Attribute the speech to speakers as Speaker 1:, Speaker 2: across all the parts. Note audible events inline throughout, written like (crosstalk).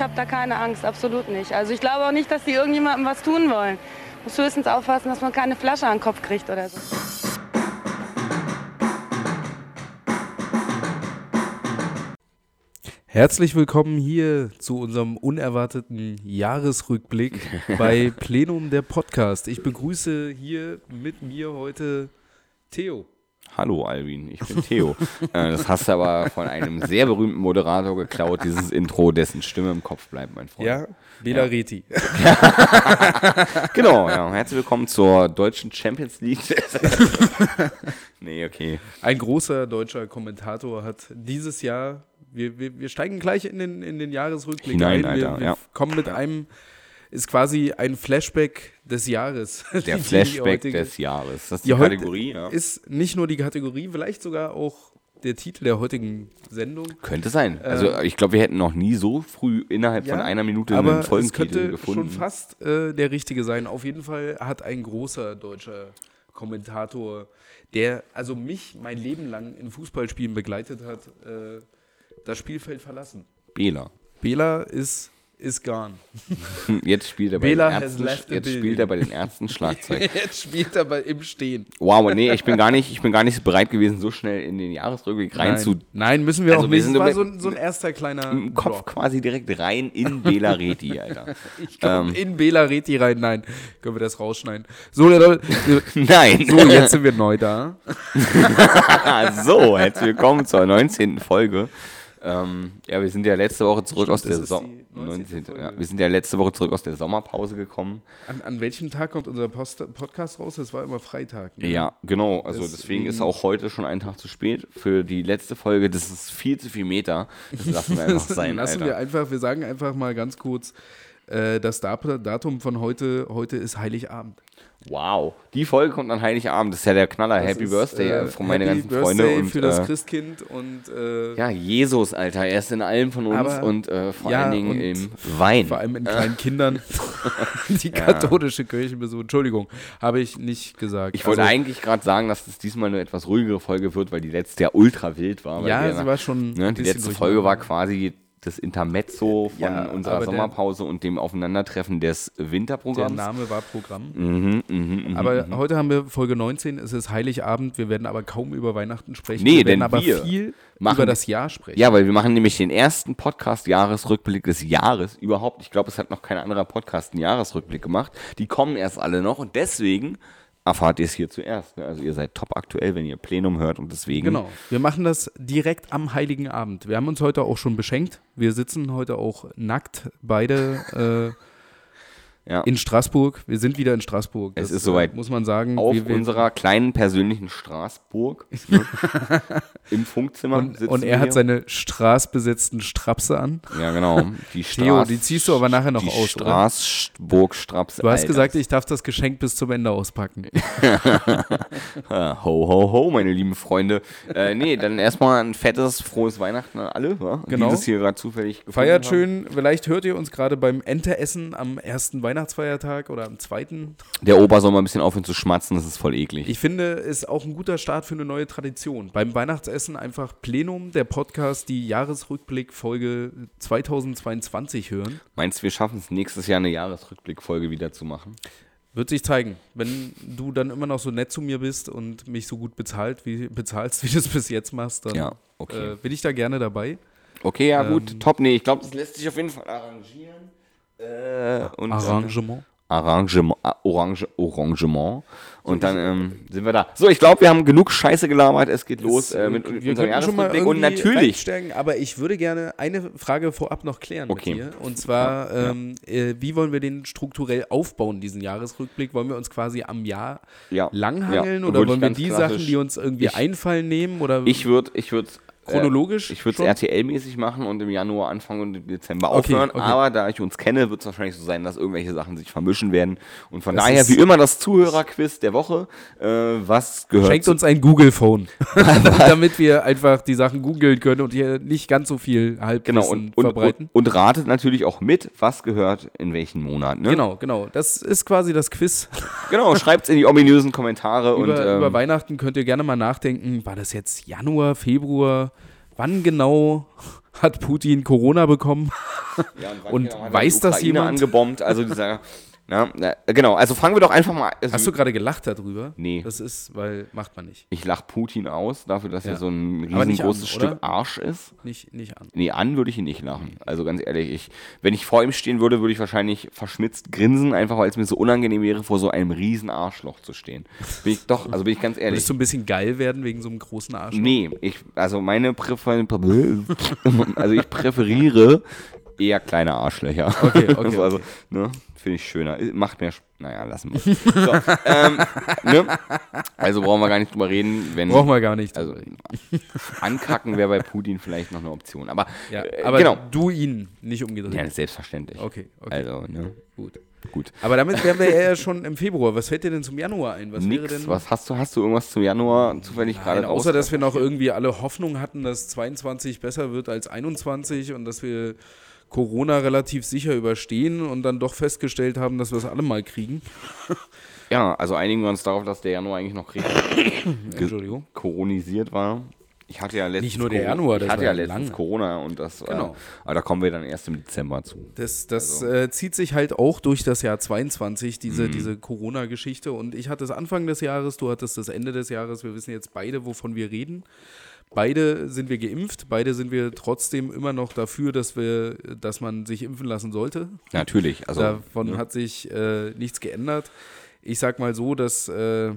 Speaker 1: ich habe da keine Angst, absolut nicht. Also ich glaube auch nicht, dass die irgendjemandem was tun wollen. Muss höchstens aufpassen, dass man keine Flasche an den Kopf kriegt oder so.
Speaker 2: Herzlich willkommen hier zu unserem unerwarteten Jahresrückblick (laughs) bei Plenum der Podcast. Ich begrüße hier mit mir heute Theo.
Speaker 3: Hallo Alvin, ich bin Theo. (laughs) Äh, das hast du aber von einem sehr berühmten Moderator geklaut, dieses Intro, dessen Stimme im Kopf bleibt, mein Freund.
Speaker 2: Ja, Bela Reti. (laughs)
Speaker 3: Genau, ja. Herzlich willkommen zur deutschen Champions League. (laughs) nee, okay.
Speaker 2: Ein großer deutscher Kommentator hat dieses Jahr, wir, wir, wir steigen gleich in den, in den Jahresrückblick
Speaker 3: Hinein,
Speaker 2: ein. Wir,
Speaker 3: Alter,
Speaker 2: wir
Speaker 3: ja.
Speaker 2: kommen mit einem, ist quasi ein Flashback des Jahres. (laughs)
Speaker 3: Der
Speaker 2: Die- die
Speaker 3: Flashback
Speaker 2: heutige-
Speaker 3: des Jahres. Das ist
Speaker 2: Die
Speaker 3: die Kategorie, ja.
Speaker 2: Ist nicht nur die Kategorie, vielleicht sogar auch der Titel der heutigen Sendung.
Speaker 3: Könnte sein. Also ich glaube, wir hätten noch nie so früh innerhalb von
Speaker 2: Ja,
Speaker 3: einer Minute
Speaker 2: Aber
Speaker 3: einen
Speaker 2: es
Speaker 3: Folgentitel
Speaker 2: könnte
Speaker 3: gefunden.
Speaker 2: schon fast äh, der richtige sein. Auf jeden Fall hat ein großer deutscher Kommentator, der also mich mein Leben lang in Fußballspielen begleitet hat, äh, das Spielfeld verlassen.
Speaker 3: Bela.
Speaker 2: Bela ist, ist gone. (laughs)
Speaker 3: Jetzt spielt er bei
Speaker 2: Bela
Speaker 3: den Ärzten, jetzt
Speaker 2: building.
Speaker 3: spielt er bei den Ärzten Schlagzeug. (laughs)
Speaker 2: Jetzt spielt er aber im Stehen.
Speaker 3: Wow, nee, ich bin gar nicht, ich bin gar nicht bereit gewesen, so schnell in den Jahresrückblick rein
Speaker 2: Nein,
Speaker 3: zu
Speaker 2: Nein, müssen wir
Speaker 3: Also
Speaker 2: auch
Speaker 3: wir
Speaker 2: nicht.
Speaker 3: sind
Speaker 2: Das war so ein, so ein erster kleiner
Speaker 3: im Kopf
Speaker 2: Drop.
Speaker 3: quasi direkt rein in Bela Reti, Alter. (laughs)
Speaker 2: Ich
Speaker 3: Ähm.
Speaker 2: in Bela Reti rein. Nein, können wir das rausschneiden. So,
Speaker 3: Nein.
Speaker 2: so jetzt sind wir neu da.
Speaker 3: so, herzlich willkommen zur 19. Folge. Ähm, ja, wir sind ja letzte Woche zurück
Speaker 2: Stimmt,
Speaker 3: aus
Speaker 2: das
Speaker 3: der so
Speaker 2: die 19.
Speaker 3: 19.
Speaker 2: Folge.
Speaker 3: Ja, wir sind ja letzte Woche zurück aus der Sommerpause gekommen.
Speaker 2: An, an welchem Tag kommt unser Post Podcast raus? Das war immer Freitag. ne?
Speaker 3: Ja, genau. Also
Speaker 2: Deswegen-
Speaker 3: deswegen ist auch heute schon ein Tag zu spät für die letzte Folge. Das ist viel zu viel Meter. Das lassen wir einfach (laughs) sein,
Speaker 2: Lassen
Speaker 3: Alter.
Speaker 2: wir einfach, wir sagen einfach mal ganz kurz, äh, das Dat- Datum von heute, heute ist Heiligabend.
Speaker 3: Wow. Die Folge kommt an Heiligabend. Das ist ja der Knaller.
Speaker 2: Das
Speaker 3: Happy
Speaker 2: ist,
Speaker 3: Birthday
Speaker 2: äh,
Speaker 3: von meine
Speaker 2: Happy
Speaker 3: ganzen
Speaker 2: Birthday
Speaker 3: Freunde. Und,
Speaker 2: für das
Speaker 3: äh,
Speaker 2: Christkind und äh,
Speaker 3: ja, Jesus, Alter. Er ist in allem von uns
Speaker 2: Aber-
Speaker 3: und äh, vor
Speaker 2: ja,
Speaker 3: allen Dingen im Wein.
Speaker 2: vor allem in kleinen (laughs) Kindern (laughs) die katholische Kirche besuchen. Entschuldigung, habe ich nicht gesagt.
Speaker 3: Ich wollte
Speaker 2: Also,
Speaker 3: eigentlich gerade sagen, dass es diesmal eine etwas ruhigere Folge wird, weil die letzte ja ultra wild war.
Speaker 2: Ja, sie war schon
Speaker 3: Ne, die letzte Folge war quasi das Intermezzo von
Speaker 2: Ja,
Speaker 3: unserer
Speaker 2: aber der-
Speaker 3: Sommerpause und dem Aufeinandertreffen des
Speaker 2: Der
Speaker 3: Winterprogramms.
Speaker 2: Name war Programm.
Speaker 3: Mhm, mhm, mhm.
Speaker 2: Aber heute haben wir Folge 19, es ist Heiligabend, wir werden aber kaum über Weihnachten sprechen.
Speaker 3: Nee,
Speaker 2: wir werden
Speaker 3: denn
Speaker 2: aber
Speaker 3: wir
Speaker 2: viel
Speaker 3: machen-
Speaker 2: über das Jahr sprechen.
Speaker 3: Ja, weil wir machen nämlich den ersten Podcast-Jahresrückblick des Jahres überhaupt. Ich glaube, es hat noch kein anderer Podcast einen Jahresrückblick gemacht. Die kommen erst alle noch und deswegen erfahrt ihr es hier zuerst. ne? Also ihr seid top aktuell, wenn ihr Plenum hört und deswegen.
Speaker 2: Genau. Wir machen das direkt am Heiligen Abend. Wir haben uns heute auch schon beschenkt. Wir sitzen heute auch nackt beide
Speaker 3: Ja.
Speaker 2: in Straßburg. Wir sind wieder in Straßburg.
Speaker 3: Es
Speaker 2: Das,
Speaker 3: ist soweit.
Speaker 2: äh, Muss man sagen.
Speaker 3: Auf
Speaker 2: wir, wir,
Speaker 3: unserer kleinen persönlichen Straßburg ne? (laughs) im Funkzimmer
Speaker 2: und, und er hat
Speaker 3: wir.
Speaker 2: seine straßbesetzten Strapse an.
Speaker 3: Ja, genau. Die (laughs)
Speaker 2: Theo,
Speaker 3: Straß-
Speaker 2: die ziehst du aber nachher noch
Speaker 3: die
Speaker 2: aus, oder?
Speaker 3: Straßburg Straps.
Speaker 2: Du hast gesagt, ich darf das Geschenk bis zum Ende auspacken. (laughs)
Speaker 3: ho, ho, ho, meine lieben Freunde. Äh, nee, dann erstmal ein fettes, frohes Weihnachten an alle, wa?
Speaker 2: Genau.
Speaker 3: die das hier gerade zufällig
Speaker 2: Feiert
Speaker 3: haben.
Speaker 2: schön. Vielleicht hört ihr uns gerade beim Enteressen am ersten Weihnachtsfeiertag oder am zweiten.
Speaker 3: Der Opa soll mal ein bisschen aufhören zu schmatzen, das ist voll eklig.
Speaker 2: Ich finde, ist auch ein guter Start für eine neue Tradition. Beim Weihnachtsessen einfach Plenum, der Podcast, die Jahresrückblick-Folge 2022 hören.
Speaker 3: Meinst du, wir schaffen es nächstes Jahr eine Jahresrückblickfolge wieder zu machen?
Speaker 2: Wird sich zeigen. Wenn du dann immer noch so nett zu mir bist und mich so gut bezahlt, wie, bezahlst, wie du es bis jetzt machst, dann
Speaker 3: Ja, okay.
Speaker 2: äh, bin ich da gerne dabei.
Speaker 3: Okay, ja
Speaker 2: Ähm,
Speaker 3: gut, top. Nee, ich glaube, das lässt sich auf jeden Fall arrangieren. Äh, und
Speaker 2: Arrangement.
Speaker 3: Arrangement, ah, Orange, Arrangement. Und dann ähm, sind wir da. So, ich glaube, wir haben genug Scheiße gelabert. Es geht los äh, mit
Speaker 2: wir
Speaker 3: unserem
Speaker 2: könnten schon mal
Speaker 3: Jahresrückblick. Und natürlich,
Speaker 2: aber ich würde gerne eine Frage vorab noch klären
Speaker 3: Okay.
Speaker 2: mit dir. Und zwar,
Speaker 3: Ja, ja.
Speaker 2: ähm, äh, wie wollen wir den strukturell aufbauen, diesen Jahresrückblick? Wollen wir uns quasi am Jahr
Speaker 3: ja,
Speaker 2: langhangeln oder wollen wir die Sachen, die uns irgendwie
Speaker 3: ich-
Speaker 2: einfallen, nehmen? Oder
Speaker 3: Ich würde, ich würde
Speaker 2: chronologisch?
Speaker 3: Ich würde es? RTL-mäßig machen und im Januar anfangen und im Dezember
Speaker 2: Okay,
Speaker 3: aufhören.
Speaker 2: okay.
Speaker 3: Aber da ich uns kenne, wird es wahrscheinlich so sein, dass irgendwelche Sachen sich vermischen werden. Und von
Speaker 2: Das
Speaker 3: daher, wie immer, das Zuhörerquiz der Woche. Äh, was gehört
Speaker 2: Schenkt uns ein Google-Phone, (laughs) (laughs) damit wir einfach die Sachen googeln können und hier nicht ganz so viel Halbwissen
Speaker 3: Genau, und, und,
Speaker 2: verbreiten.
Speaker 3: und, und ratet natürlich auch mit, was gehört in welchen Monat. Ne?
Speaker 2: Genau, genau. Das ist quasi das Quiz.
Speaker 3: genau schreibt es in die ominösen Kommentare. (laughs) und,
Speaker 2: über,
Speaker 3: ähm,
Speaker 2: über Weihnachten könnt ihr gerne mal nachdenken, war das jetzt Januar, Februar, wann genau hat Putin Corona bekommen?
Speaker 3: Ja, wann
Speaker 2: Und
Speaker 3: genau
Speaker 2: weiß das jemand?
Speaker 3: angebombt, also dieser, ja, na, genau, also fangen wir doch einfach mal, also
Speaker 2: Hast du gerade gelacht darüber?
Speaker 3: Nee.
Speaker 2: Das ist, weil macht man nicht.
Speaker 3: ich lach Putin aus, dafür, dass
Speaker 2: Ja.
Speaker 3: er so ein riesengroßes
Speaker 2: an,
Speaker 3: Stück? Arsch ist.
Speaker 2: Nicht, nicht an.
Speaker 3: Nee, an würde ich ihn nicht lachen. Also ganz ehrlich, ich, wenn ich vor ihm stehen würde, würde ich wahrscheinlich verschmitzt grinsen, einfach weil es mir so unangenehm wäre, vor so einem riesen Arschloch zu stehen. Bin ich doch, also bin ich ganz (laughs) ehrlich.
Speaker 2: Würdest du ein bisschen geil werden wegen so einem großen Arsch?
Speaker 3: Nee, ich, also meine Präfer (laughs) also ich präferiere eher kleine Arschlöcher.
Speaker 2: Okay, (laughs) okay,
Speaker 3: also,
Speaker 2: okay.
Speaker 3: ne, finde ich schöner. Macht mehr, Sp- naja, lassen wir. So, ähm, ne? Also brauchen wir gar nicht drüber reden, wenn,
Speaker 2: Brauchen wir gar nicht.
Speaker 3: also ankacken wäre bei Putin vielleicht noch eine Option. Aber,
Speaker 2: ja,
Speaker 3: äh,
Speaker 2: aber
Speaker 3: genau.
Speaker 2: du ihn, nicht umgedreht.
Speaker 3: Ja, selbstverständlich.
Speaker 2: Okay, okay.
Speaker 3: Also, ne,
Speaker 2: Gut.
Speaker 3: gut.
Speaker 2: Aber damit wären wir ja schon im Februar. Was fällt dir denn zum Januar ein? Was wäre
Speaker 3: Nix.
Speaker 2: denn?
Speaker 3: Was hast du? Hast du irgendwas zu Januar zufällig gerade
Speaker 2: Nein, außer, dass wir noch irgendwie alle Hoffnung hatten, dass 22 besser wird als 21 und dass wir Corona relativ sicher überstehen und dann doch festgestellt haben, dass wir es alle mal kriegen. (laughs)
Speaker 3: Ja, also einigen wir uns darauf, dass der Januar eigentlich noch richtig (coughs)
Speaker 2: Entschuldigung.
Speaker 3: koronisiert war. Ich hatte ja letztens
Speaker 2: Nicht nur der
Speaker 3: Corona-
Speaker 2: Januar,
Speaker 3: ich
Speaker 2: das
Speaker 3: hatte
Speaker 2: war
Speaker 3: ja letztens
Speaker 2: lang.
Speaker 3: Corona und das
Speaker 2: Genau.
Speaker 3: äh, aber da kommen wir dann erst im Dezember zu.
Speaker 2: Das, das
Speaker 3: Also
Speaker 2: äh, zieht sich halt auch durch das Jahr 22, diese,
Speaker 3: Mhm.
Speaker 2: diese Corona-Geschichte. Und ich hatte es Anfang des Jahres, du hattest das Ende des Jahres. Wir wissen jetzt beide, wovon wir reden. Beide sind wir geimpft, beide sind wir trotzdem immer noch dafür, dass wir, dass man sich impfen lassen sollte.
Speaker 3: Natürlich, also
Speaker 2: Davon
Speaker 3: ne?
Speaker 2: hat sich äh, nichts geändert. Ich sag mal so, dass äh,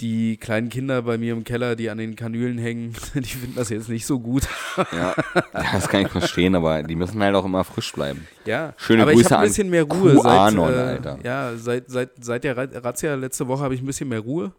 Speaker 2: die kleinen Kinder bei mir im Keller, die an den Kanülen hängen, (laughs) die finden das jetzt nicht so gut.
Speaker 3: ja, das kann ich verstehen, aber die müssen halt auch immer frisch bleiben.
Speaker 2: Ja,
Speaker 3: Schöne
Speaker 2: aber
Speaker 3: Grüße
Speaker 2: ich habe ein bisschen mehr Ruhe. Seit, äh,
Speaker 3: Alter.
Speaker 2: Ja, seit, seit, seit der Ra- Razzia letzte Woche habe ich ein bisschen mehr Ruhe.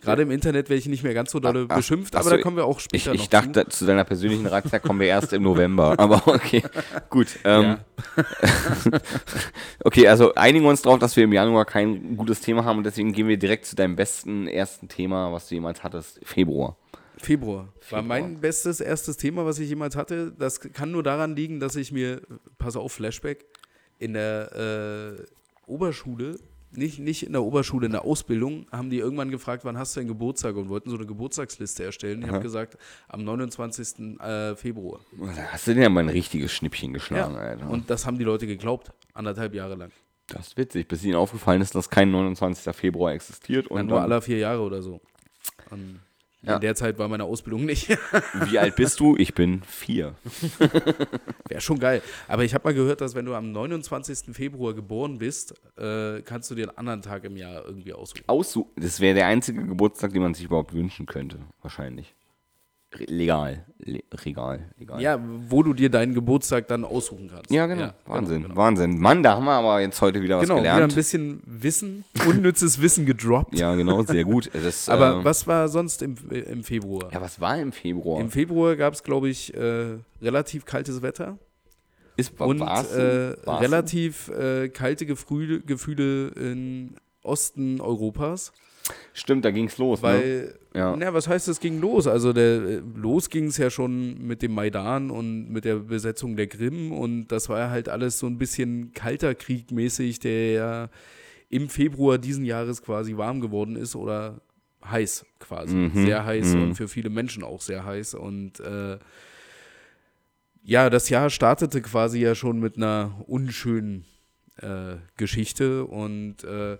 Speaker 2: Gerade im Internet werde ich nicht mehr ganz so dolle
Speaker 3: Ach,
Speaker 2: beschimpft,
Speaker 3: ach
Speaker 2: aber
Speaker 3: so,
Speaker 2: da kommen wir auch
Speaker 3: Ich,
Speaker 2: später
Speaker 3: ich
Speaker 2: noch
Speaker 3: dachte,
Speaker 2: zu.
Speaker 3: zu deiner persönlichen Razzia kommen wir erst im November, (laughs) aber okay, gut. Ähm, (laughs) okay, also einigen wir uns darauf, dass wir im Januar kein gutes Thema haben und deswegen gehen wir direkt zu deinem besten ersten Thema, was du jemals hattest, Februar.
Speaker 2: Februar war
Speaker 3: Februar.
Speaker 2: mein bestes erstes Thema, was ich jemals hatte. Das kann nur daran liegen, dass ich mir, pass auf, Flashback, in der äh, Oberschule, nicht, nicht in der Oberschule, in der Ausbildung, haben die irgendwann gefragt, wann hast du denn Geburtstag und wollten so eine Geburtstagsliste erstellen. Ich habe gesagt, am 29. Äh, Februar.
Speaker 3: Da hast du dir ja mal ein richtiges Schnippchen
Speaker 2: Ja.
Speaker 3: geschlagen, Alter.
Speaker 2: Und das haben die Leute geglaubt, anderthalb Jahre lang.
Speaker 3: das ist witzig, bis ihnen aufgefallen ist, dass kein 29. Februar existiert. Und
Speaker 2: Dann nur alle vier Jahre oder so. Und
Speaker 3: Ja.
Speaker 2: In der Zeit war meine Ausbildung nicht. (laughs)
Speaker 3: wie alt bist du? Ich bin vier. (laughs)
Speaker 2: Wäre schon geil. Aber ich habe mal gehört, dass wenn du am 29. Februar geboren bist, äh, kannst du dir einen anderen Tag im Jahr irgendwie aussuchen.
Speaker 3: Aussu das wäre der einzige Geburtstag, den man sich überhaupt wünschen könnte, wahrscheinlich. Legal. Le regal. Legal.
Speaker 2: Ja, wo du dir deinen Geburtstag dann aussuchen kannst.
Speaker 3: Ja, genau. Wahnsinn.
Speaker 2: Genau,
Speaker 3: Wahnsinn. Mann, da haben wir aber jetzt heute wieder was
Speaker 2: genau wieder ein
Speaker 3: gelernt.
Speaker 2: bisschen Wissen, unnützes Wissen gedroppt.
Speaker 3: Ja, genau, sehr gut. (laughs) Das,
Speaker 2: Aber
Speaker 3: äh,
Speaker 2: was war sonst im, im Februar?
Speaker 3: Ja, was war im Februar?
Speaker 2: Im Februar gab es, glaube ich, äh, relativ kaltes Wetter
Speaker 3: Ist,
Speaker 2: und
Speaker 3: war's so?
Speaker 2: äh, relativ äh, kalte Gefühle, Gefühle im Osten Europas.
Speaker 3: Stimmt, da ging's los. ne?
Speaker 2: Weil,
Speaker 3: Ja.
Speaker 2: na, was heißt, es ging los? Also, der, äh, los ging es ja schon mit dem Maidan und mit der Besetzung der Krim und das war ja halt alles so ein bisschen kalter Krieg mäßig, der ja im Februar diesen Jahres quasi warm geworden ist oder heiß quasi.
Speaker 3: Mhm,
Speaker 2: Sehr heiß
Speaker 3: mhm.
Speaker 2: und für viele Menschen auch sehr heiß und äh, ja, das Jahr startete quasi ja schon mit einer unschönen äh, Geschichte und äh,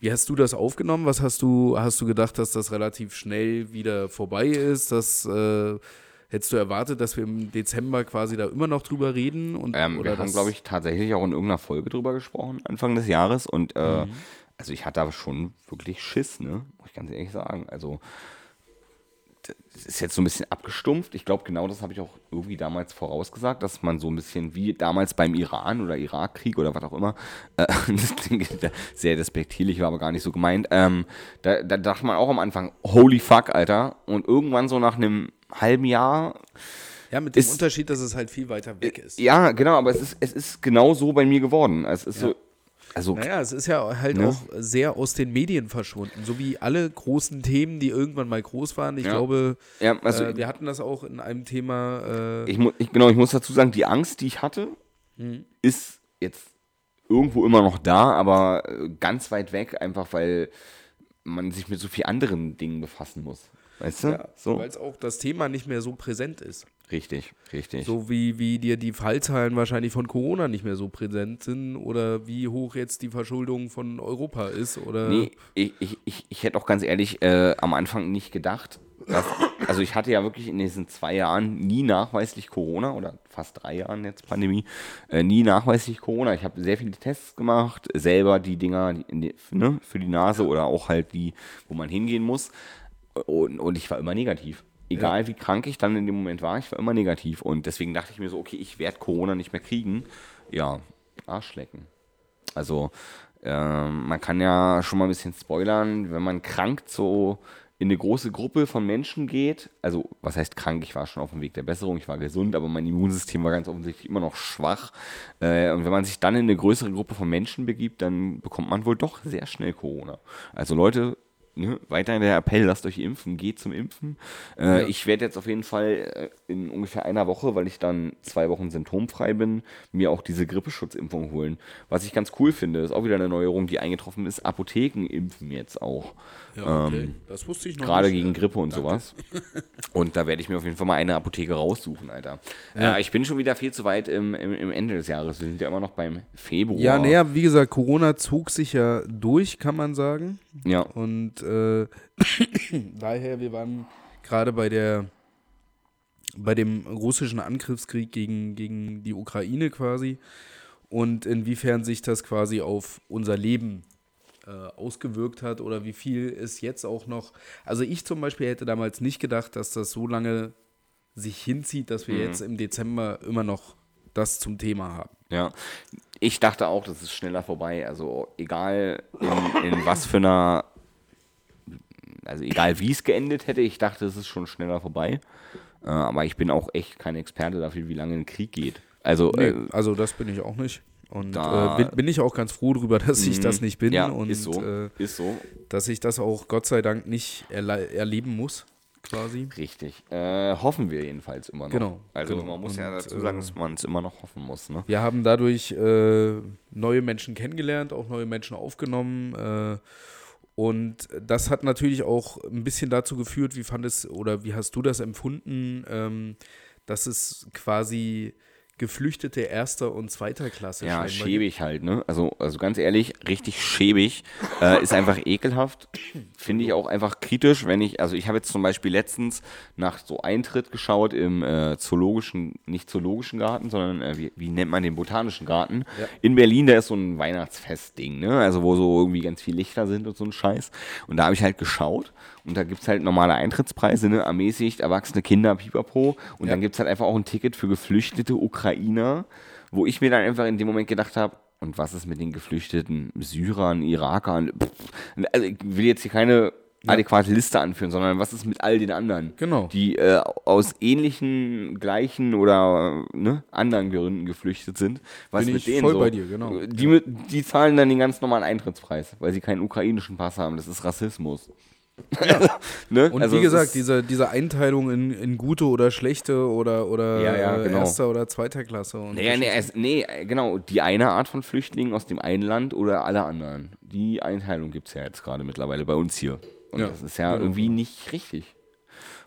Speaker 2: wie hast du das aufgenommen? Was hast du, hast du gedacht, dass das relativ schnell wieder vorbei ist? Das, äh, hättest du erwartet, dass wir im Dezember quasi da immer noch drüber reden? Und,
Speaker 3: Ähm,
Speaker 2: oder
Speaker 3: wir haben, glaube ich, tatsächlich auch in irgendeiner Folge drüber gesprochen, Anfang des Jahres. Und äh,
Speaker 2: Mhm.
Speaker 3: also ich hatte aber schon wirklich Schiss, ne? Muss ich ganz ehrlich sagen. Also das ist jetzt so ein bisschen abgestumpft. Ich glaube, genau das habe ich auch irgendwie damals vorausgesagt, dass man so ein bisschen wie damals beim Iran- oder Irakkrieg oder was auch immer, äh, (laughs) das klingt sehr despektierlich, war aber gar nicht so gemeint, ähm, da, da dachte man auch am Anfang, holy fuck, Alter. Und irgendwann so nach einem halben Jahr
Speaker 2: ja, mit dem
Speaker 3: ist-
Speaker 2: Unterschied, dass es halt viel weiter weg ist.
Speaker 3: Ja, genau, aber es ist, es ist genau so bei mir geworden. Es ist so, also,
Speaker 2: Naja, es ist ja halt
Speaker 3: Ne?
Speaker 2: auch sehr aus den Medien verschwunden, so wie alle großen Themen, die irgendwann mal groß waren. Ich
Speaker 3: Ja.
Speaker 2: glaube,
Speaker 3: ja, also
Speaker 2: äh, wir hatten das auch in einem Thema. Äh,
Speaker 3: ich, ich, genau, ich muss dazu sagen, die Angst, die ich hatte,
Speaker 2: Mhm.
Speaker 3: ist jetzt irgendwo immer noch da, aber äh, ganz weit weg, einfach weil man sich mit so vielen anderen Dingen befassen muss. Weißt du?
Speaker 2: ja,
Speaker 3: so.
Speaker 2: Weil es auch das Thema nicht mehr so präsent ist.
Speaker 3: Richtig, richtig.
Speaker 2: So wie, wie dir die Fallzahlen wahrscheinlich von Corona nicht mehr so präsent sind oder wie hoch jetzt die Verschuldung von Europa ist oder.
Speaker 3: Nee, ich, ich, ich, ich hätte auch ganz ehrlich äh, am Anfang nicht gedacht, dass, also ich hatte ja wirklich in diesen zwei Jahren nie nachweislich Corona oder fast drei Jahren jetzt Pandemie, äh, nie nachweislich Corona. Ich habe sehr viele Tests gemacht, selber die Dinger die, ne, für die Nase oder auch halt die, wo man hingehen muss und, und ich war immer negativ. Egal ja. wie krank ich dann in dem Moment war, ich war immer negativ. Und deswegen dachte ich mir so, okay, ich werde Corona nicht mehr kriegen. Ja, Arschlecken. Also, äh, man kann ja schon mal ein bisschen spoilern, wenn man krank so in eine große Gruppe von Menschen geht, also was heißt krank, ich war schon auf dem Weg der Besserung, ich war gesund, aber mein Immunsystem war ganz offensichtlich immer noch schwach. Äh, und wenn man sich dann in eine größere Gruppe von Menschen begibt, dann bekommt man wohl doch sehr schnell Corona. Also Leute, ne, weiterhin der Appell, lasst euch impfen, geht zum Impfen. Äh, ja. Ich werde jetzt auf jeden Fall äh, in ungefähr einer Woche, weil ich dann zwei Wochen symptomfrei bin, mir auch diese Grippeschutzimpfung holen. Was ich ganz cool finde, ist auch wieder eine Neuerung, die eingetroffen ist. Apotheken impfen jetzt auch.
Speaker 2: Ja, okay. ähm, das wusste ich noch
Speaker 3: Gerade gegen Grippe und Danke. sowas. (laughs) Und da werde ich mir auf jeden Fall mal eine Apotheke raussuchen, Alter. Ja. Äh, ich bin schon wieder viel zu weit im, im, im, Ende des Jahres. Wir sind ja immer noch beim Februar.
Speaker 2: Ja, naja, wie gesagt, Corona zog sich ja durch, kann man sagen.
Speaker 3: Ja.
Speaker 2: Und äh, (coughs) daher, wir waren gerade bei der bei dem russischen Angriffskrieg gegen, gegen die Ukraine quasi und inwiefern sich das quasi auf unser Leben äh, ausgewirkt hat oder wie viel es jetzt auch noch. Also ich zum Beispiel hätte damals nicht gedacht, dass das so lange sich hinzieht, dass wir mhm. jetzt im Dezember immer noch das zum Thema haben.
Speaker 3: Ja, ich dachte auch, das ist schneller vorbei. Also egal in, in was für einer, also egal wie es geendet hätte, ich dachte, es ist schon schneller vorbei. Äh, aber ich bin auch echt kein Experte dafür, wie lange ein Krieg geht. Also,
Speaker 2: nee, äh, also das bin ich auch nicht. Und äh, bin, bin, ich auch ganz froh darüber, dass ich das mhm. nicht bin
Speaker 3: ja,
Speaker 2: und
Speaker 3: ist so,
Speaker 2: äh,
Speaker 3: ist so.
Speaker 2: dass ich das auch Gott sei Dank nicht erle erleben muss, quasi.
Speaker 3: Richtig. Äh, hoffen wir jedenfalls immer noch.
Speaker 2: Genau.
Speaker 3: Also
Speaker 2: genau.
Speaker 3: man muss und, ja dazu sagen, dass man es immer noch hoffen muss. Ne?
Speaker 2: Wir haben dadurch äh, neue Menschen kennengelernt, auch neue Menschen aufgenommen. Und das hat natürlich auch ein bisschen dazu geführt, wie fand es oder wie hast du das empfunden, ähm, dass es quasi Geflüchtete erster und zweiter Klasse.
Speaker 3: Ja, schäbig halt, ne? Also, also ganz ehrlich, richtig schäbig. Äh, ist einfach ekelhaft. Finde ich auch einfach kritisch, wenn ich, also ich habe jetzt zum Beispiel letztens nach so Eintritt geschaut im äh, zoologischen, nicht zoologischen Garten, sondern äh, wie, wie, nennt man den botanischen Garten? Ja. In Berlin, da ist so ein Weihnachtsfestding, ne? Also wo so irgendwie ganz viele Lichter sind und so ein Scheiß. Und da habe ich halt geschaut und da gibt es halt normale Eintrittspreise, ne? Ermäßigt, erwachsene Kinder, pipapo. Und ja. dann gibt es halt einfach auch ein Ticket für geflüchtete Ukrainer, wo ich mir dann einfach in dem Moment gedacht habe, und was ist mit den geflüchteten Syrern, Irakern? Also ich will jetzt hier keine adäquate Liste anführen, sondern was ist mit all den anderen,
Speaker 2: genau.
Speaker 3: die äh, aus ähnlichen, gleichen oder ne, anderen Gründen geflüchtet sind. Was
Speaker 2: Bin
Speaker 3: mit denen
Speaker 2: voll
Speaker 3: so?
Speaker 2: bei dir, genau.
Speaker 3: Die, die zahlen dann den ganz normalen Eintrittspreis, weil sie keinen ukrainischen Pass haben. Das ist Rassismus.
Speaker 2: Ja. (laughs) ne? Und also wie gesagt, diese, diese Einteilung in, in gute oder schlechte oder, oder
Speaker 3: ja, ja, genau.
Speaker 2: erster oder zweiter Klasse. Und
Speaker 3: nee, nee, es, nee, genau. Die eine Art von Flüchtlingen aus dem einen Land oder alle anderen. Die Einteilung gibt es ja jetzt gerade mittlerweile bei uns hier. Und das ist ja irgendwie nicht richtig.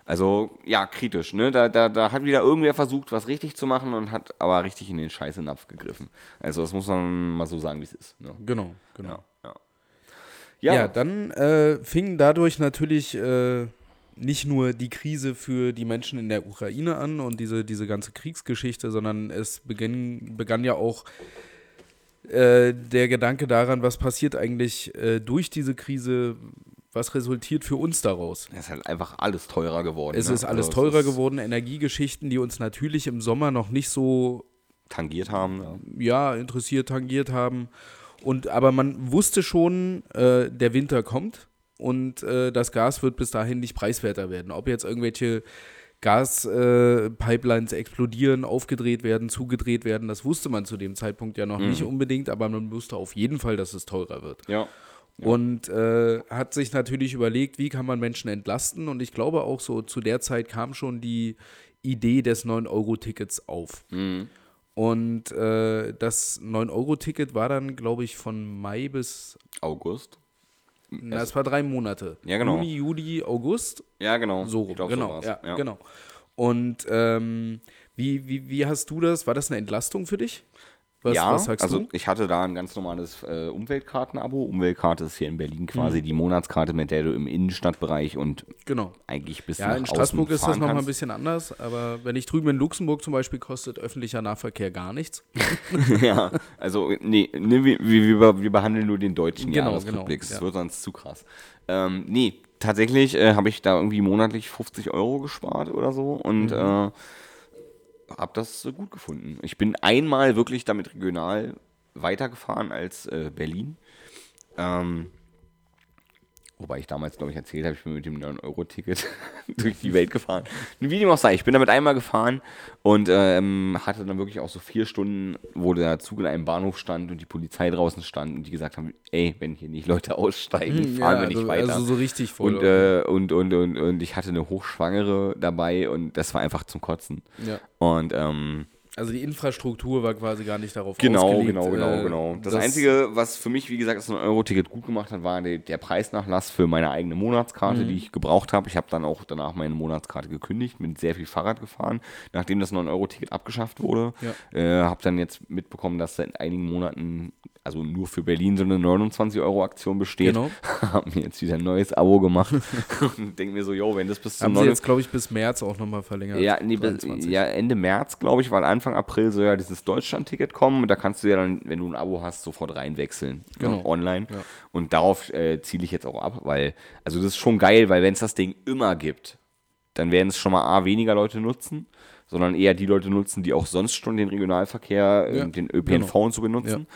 Speaker 3: Also, ja, kritisch, ne? Da, da, da hat wieder irgendwer versucht, was richtig zu machen und hat aber richtig in den Scheißenapf gegriffen. Also, das muss man mal so sagen, wie es ist. Ne?
Speaker 2: Genau, genau. Ja, ja. Ja dann äh, fing dadurch natürlich äh, nicht nur die Krise für die Menschen in der Ukraine an und diese, diese ganze Kriegsgeschichte, sondern es beginn, begann ja auch äh, der Gedanke daran, was passiert eigentlich äh, durch diese Krise, was resultiert für uns daraus?
Speaker 3: Es ist halt einfach alles teurer geworden.
Speaker 2: Es
Speaker 3: ne?
Speaker 2: ist alles also teurer geworden. Energiegeschichten, die uns natürlich im Sommer noch nicht so
Speaker 3: tangiert haben.
Speaker 2: Ja, ja interessiert, tangiert haben. Und aber man wusste schon, äh, der Winter kommt und äh, das Gas wird bis dahin nicht preiswerter werden. Ob jetzt irgendwelche Gaspipelines äh, explodieren, aufgedreht werden, zugedreht werden, das wusste man zu dem Zeitpunkt ja noch mhm. nicht unbedingt, aber man wusste auf jeden Fall, dass es teurer wird.
Speaker 3: Ja.
Speaker 2: Und äh, hat sich natürlich überlegt, wie kann man Menschen entlasten. Und ich glaube auch so, zu der Zeit kam schon die Idee des 9-Euro-Tickets auf.
Speaker 3: Mhm.
Speaker 2: Und äh, das 9-Euro-Ticket war dann, glaube ich, von Mai bis
Speaker 3: August.
Speaker 2: Na, es war drei Monate.
Speaker 3: Ja, genau.
Speaker 2: Juni, Juli, August.
Speaker 3: Ja, genau.
Speaker 2: So rum. Genau, so ja, ja, genau. Und ähm, wie, wie, wie hast du das? War das eine Entlastung für dich? Was,
Speaker 3: ja,
Speaker 2: was sagst
Speaker 3: also
Speaker 2: du?
Speaker 3: ich hatte da ein ganz normales äh, Umweltkartenabo. Umweltkarte ist hier in Berlin
Speaker 2: Mhm.
Speaker 3: quasi die Monatskarte, mit der du im Innenstadtbereich und
Speaker 2: Genau.
Speaker 3: eigentlich bis
Speaker 2: Ja,
Speaker 3: nach
Speaker 2: in Straßburg ist das nochmal ein bisschen anders, aber wenn ich drüben in Luxemburg zum Beispiel kostet öffentlicher Nahverkehr gar nichts. (laughs)
Speaker 3: ja, also nee, nee wir, wir, wir- wir behandeln nur den deutschen
Speaker 2: Genau,
Speaker 3: Jahresrückblick.
Speaker 2: genau,
Speaker 3: Das
Speaker 2: ja.
Speaker 3: wird sonst zu krass. Ähm, nee, tatsächlich äh, habe ich da irgendwie monatlich 50 Euro gespart oder so und
Speaker 2: Mhm.
Speaker 3: äh, habe das äh, gut gefunden. Ich bin einmal wirklich damit regional weitergefahren als äh, Berlin. Ähm, Wobei ich damals, glaube ich, erzählt habe, ich bin mit dem 9-Euro-Ticket (laughs) durch die Welt gefahren. Wie dem auch sei, ich bin damit einmal gefahren und ähm, hatte dann wirklich auch so vier Stunden, wo der Zug in einem Bahnhof stand und die Polizei draußen stand und die gesagt haben, ey, wenn hier nicht Leute aussteigen, fahren wir nicht
Speaker 2: also,
Speaker 3: weiter.
Speaker 2: also so richtig voll.
Speaker 3: und, äh, und, und, und, und ich hatte eine Hochschwangere dabei und das war einfach zum Kotzen.
Speaker 2: ja.
Speaker 3: Und ähm,
Speaker 2: Also die Infrastruktur war quasi gar nicht darauf
Speaker 3: Genau,
Speaker 2: ausgelegt.
Speaker 3: genau, genau,
Speaker 2: äh,
Speaker 3: genau. Das,
Speaker 2: dass-
Speaker 3: Einzige, was für mich, wie gesagt, das 9-Euro-Ticket gut gemacht hat, war der, der Preisnachlass für meine eigene Monatskarte,
Speaker 2: Mhm.
Speaker 3: die ich gebraucht habe. Ich habe dann auch danach meine Monatskarte gekündigt, bin sehr viel Fahrrad gefahren, nachdem das 9-Euro-Ticket abgeschafft wurde.
Speaker 2: Ja.
Speaker 3: Äh, habe dann jetzt mitbekommen, dass seit einigen Monaten, also nur für Berlin, so eine 29-Euro-Aktion besteht.
Speaker 2: Genau. (laughs)
Speaker 3: habe mir jetzt wieder ein neues Abo gemacht (laughs) und denke mir so, yo, wenn das bis zum
Speaker 2: Haben sie
Speaker 3: 9
Speaker 2: jetzt, glaube ich, bis März auch nochmal verlängert.
Speaker 3: ja, nee, bis,
Speaker 2: 23.
Speaker 3: ja, Ende März, glaube ich, weil Anfang April soll ja dieses Deutschland-Ticket kommen und da kannst du ja dann, wenn du ein Abo hast, sofort reinwechseln.
Speaker 2: Genau.
Speaker 3: Ne, online.
Speaker 2: Ja.
Speaker 3: Und darauf äh, ziele ich jetzt auch ab, weil, also das ist schon geil, weil wenn es das Ding immer gibt, dann werden es schon mal A, weniger Leute nutzen, sondern eher die Leute nutzen, die auch sonst schon den Regionalverkehr,
Speaker 2: Ja,
Speaker 3: äh, den ÖPNV
Speaker 2: genau.
Speaker 3: und so benutzen.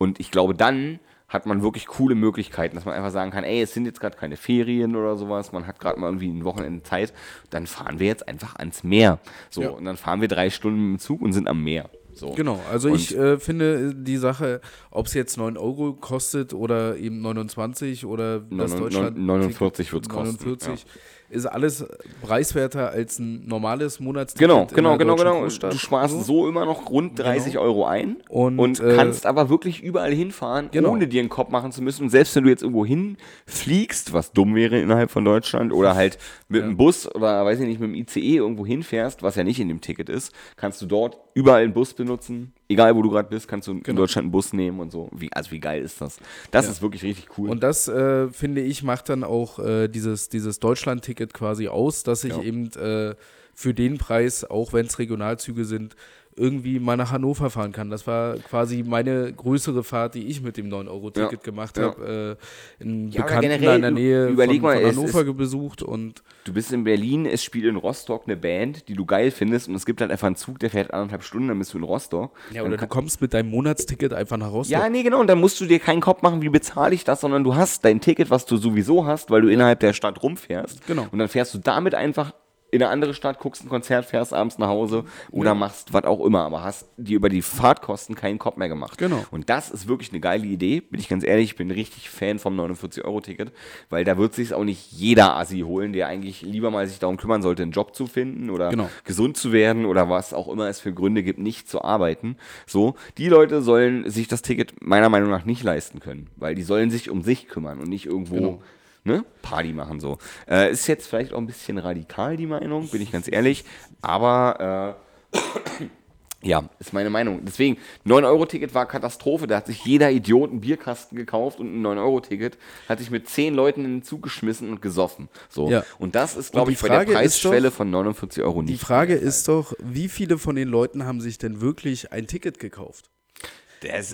Speaker 3: Und ich glaube, dann hat man wirklich coole Möglichkeiten, dass man einfach sagen kann, ey, es sind jetzt gerade keine Ferien oder sowas, man hat gerade mal irgendwie ein Wochenende Zeit, dann fahren wir jetzt einfach ans Meer. So,
Speaker 2: Ja.
Speaker 3: und dann fahren wir drei Stunden mit dem Zug und sind am Meer. So.
Speaker 2: Genau, also
Speaker 3: Und-
Speaker 2: ich äh, finde die Sache, ob es jetzt 9 Euro kostet oder eben 29 oder das
Speaker 3: Neun-
Speaker 2: Deutschland.
Speaker 3: neun- 49 wird's kosten,
Speaker 2: 49 ist alles preiswerter als ein normales Monatsticket.
Speaker 3: Genau,
Speaker 2: in
Speaker 3: genau, genau, genau.
Speaker 2: Großstadt.
Speaker 3: Du sparst so immer noch rund 30 Euro ein
Speaker 2: Und,
Speaker 3: und,
Speaker 2: äh,
Speaker 3: kannst aber wirklich überall hinfahren,
Speaker 2: Genau.
Speaker 3: ohne dir einen Kopf machen zu müssen. Und selbst wenn du jetzt irgendwo hinfliegst, was dumm wäre innerhalb von Deutschland, oder halt mit dem Bus oder weiß ich nicht, mit dem ICE irgendwo hinfährst, was ja nicht in dem Ticket ist, kannst du dort überall einen Bus benutzen. Egal wo du gerade bist, kannst du in
Speaker 2: Genau.
Speaker 3: Deutschland einen Bus nehmen und so. Wie, also wie geil ist das? Das
Speaker 2: Ja.
Speaker 3: ist wirklich richtig cool.
Speaker 2: Und das, äh, finde ich, macht dann auch äh, dieses, dieses Deutschland-Ticket quasi aus, dass ich
Speaker 3: Ja.
Speaker 2: eben äh, für den Preis, auch wenn es Regionalzüge sind, irgendwie mal nach Hannover fahren kann. Das war quasi meine größere Fahrt, die ich mit dem 9-Euro-Ticket
Speaker 3: Ja.
Speaker 2: gemacht
Speaker 3: Ja.
Speaker 2: habe. Äh, einen
Speaker 3: Ja,
Speaker 2: Bekannten
Speaker 3: generell,
Speaker 2: in der Nähe
Speaker 3: überleg
Speaker 2: von,
Speaker 3: mal,
Speaker 2: von Hannover
Speaker 3: ist-
Speaker 2: besucht und
Speaker 3: Du bist in Berlin, es spielt in Rostock eine Band, die du geil findest und es gibt halt einfach einen Zug, der fährt anderthalb Stunden, dann bist du in Rostock.
Speaker 2: ja,
Speaker 3: Dann
Speaker 2: oder du kommst mit deinem Monatsticket einfach nach Rostock.
Speaker 3: ja, nee, genau, und dann musst du dir keinen Kopf machen, wie bezahle ich das, sondern du hast dein Ticket, was du sowieso hast, weil du innerhalb der Stadt rumfährst.
Speaker 2: Genau.
Speaker 3: Und dann fährst du damit einfach in eine andere Stadt, guckst ein Konzert, fährst abends nach Hause oder machst was auch immer, aber hast dir über die Fahrtkosten keinen Kopf mehr gemacht.
Speaker 2: Genau.
Speaker 3: Und das ist wirklich eine geile Idee, bin ich ganz ehrlich, ich bin richtig Fan vom 49-Euro-Ticket, weil da wird sich auch nicht jeder Assi holen, der eigentlich lieber mal sich darum kümmern sollte, einen Job zu finden oder
Speaker 2: Genau.
Speaker 3: gesund zu werden oder was auch immer es für Gründe gibt, nicht zu arbeiten. So, die Leute sollen sich das Ticket meiner Meinung nach nicht leisten können, weil die sollen sich um sich kümmern und nicht irgendwo
Speaker 2: Genau.
Speaker 3: Ne, Party machen so. Äh, ist jetzt vielleicht auch ein bisschen radikal die Meinung, bin ich ganz ehrlich, aber äh, (clears throat) ja, ist meine Meinung. Deswegen, 9-Euro-Ticket war Katastrophe. Da hat sich jeder Idiot einen Bierkasten gekauft und ein 9-Euro-Ticket hat sich mit 10 Leuten in den Zug geschmissen und gesoffen. So.
Speaker 2: Ja.
Speaker 3: Und das ist, glaube ich, bei der
Speaker 2: Frage
Speaker 3: Preisschwelle
Speaker 2: doch-
Speaker 3: von 49 Euro nicht.
Speaker 2: Die Frage ist doch, wie viele von den Leuten haben sich denn wirklich ein Ticket gekauft?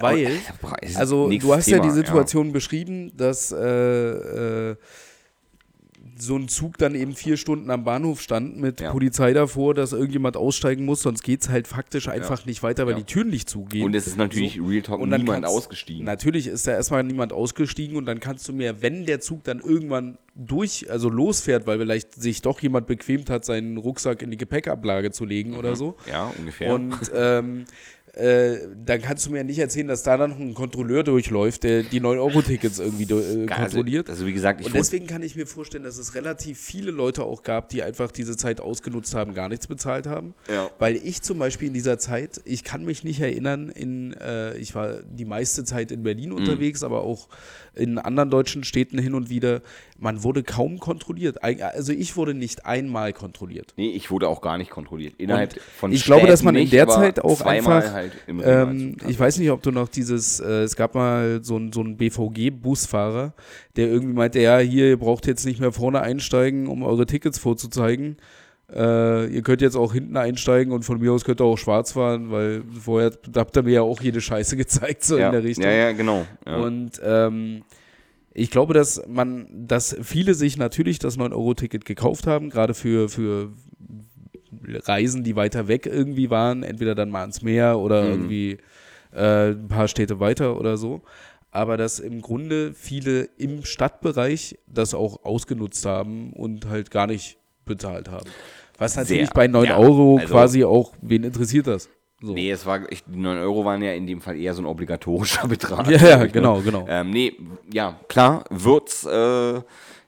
Speaker 2: Weil, (laughs)
Speaker 3: ist
Speaker 2: also du hast ja
Speaker 3: Thema,
Speaker 2: die Situation beschrieben, dass äh, äh, so ein Zug dann eben vier Stunden am Bahnhof stand mit
Speaker 3: Ja.
Speaker 2: Polizei davor, dass irgendjemand aussteigen muss, sonst geht es halt faktisch einfach nicht weiter, weil
Speaker 3: Ja.
Speaker 2: die Türen nicht zugehen.
Speaker 3: Und es ist natürlich Real Talk
Speaker 2: Und dann
Speaker 3: niemand ausgestiegen.
Speaker 2: Natürlich ist da erstmal niemand ausgestiegen und dann kannst du mir, wenn der Zug dann irgendwann durch, also losfährt, weil vielleicht sich doch jemand bequemt hat, seinen Rucksack in die Gepäckablage zu legen oder so,
Speaker 3: Ja, ungefähr.
Speaker 2: und ähm, äh, dann kannst du mir ja nicht erzählen, dass da dann noch ein Kontrolleur durchläuft, der die 9-Euro-Tickets irgendwie äh, kontrolliert.
Speaker 3: Also, also wie gesagt,
Speaker 2: Und deswegen kann ich mir vorstellen, dass es relativ viele Leute auch gab, die einfach diese Zeit ausgenutzt haben, gar nichts bezahlt haben.
Speaker 3: Ja.
Speaker 2: Weil ich zum Beispiel in dieser Zeit, ich kann mich nicht erinnern, in, äh, ich war die meiste Zeit in Berlin
Speaker 3: Mhm.
Speaker 2: unterwegs, aber auch in anderen deutschen Städten hin und wieder, man wurde kaum kontrolliert. Also ich wurde nicht einmal kontrolliert.
Speaker 3: Nee, ich wurde auch gar nicht kontrolliert. Innerhalb
Speaker 2: Und
Speaker 3: von
Speaker 2: ich glaube, dass man
Speaker 3: Städten
Speaker 2: in der Zeit auch einfach,
Speaker 3: halt im
Speaker 2: Ähm, ich weiß nicht, ob du noch dieses, äh, es gab mal so einen so einen BVG-Busfahrer, der irgendwie meinte, ja, hier, ihr braucht jetzt nicht mehr vorne einsteigen, um eure Tickets vorzuzeigen. Äh, ihr könnt jetzt auch hinten einsteigen und von mir aus könnt ihr auch schwarz fahren, weil vorher habt ihr mir ja auch jede Scheiße (laughs) gezeigt, so
Speaker 3: ja,
Speaker 2: in der Richtung.
Speaker 3: Ja, ja, genau. Ja.
Speaker 2: Und ähm, ich glaube, dass man, dass viele sich natürlich das 9-Euro-Ticket gekauft haben, gerade für, für Reisen, die weiter weg irgendwie waren, entweder dann mal ans Meer oder
Speaker 3: Mhm.
Speaker 2: irgendwie äh, ein paar Städte weiter oder so. Aber dass im Grunde viele im Stadtbereich das auch ausgenutzt haben und halt gar nicht bezahlt haben. Was natürlich
Speaker 3: Sehr,
Speaker 2: bei 9
Speaker 3: ja,
Speaker 2: Euro
Speaker 3: also-
Speaker 2: quasi auch, wen interessiert das? So.
Speaker 3: Nee, es war, ich, die 9 Euro waren ja in dem Fall eher so ein obligatorischer (laughs) Betrag.
Speaker 2: Ja, ja,
Speaker 3: ich, (laughs) ne?
Speaker 2: genau, genau.
Speaker 3: Ähm, nee, ja, klar, wird's, äh,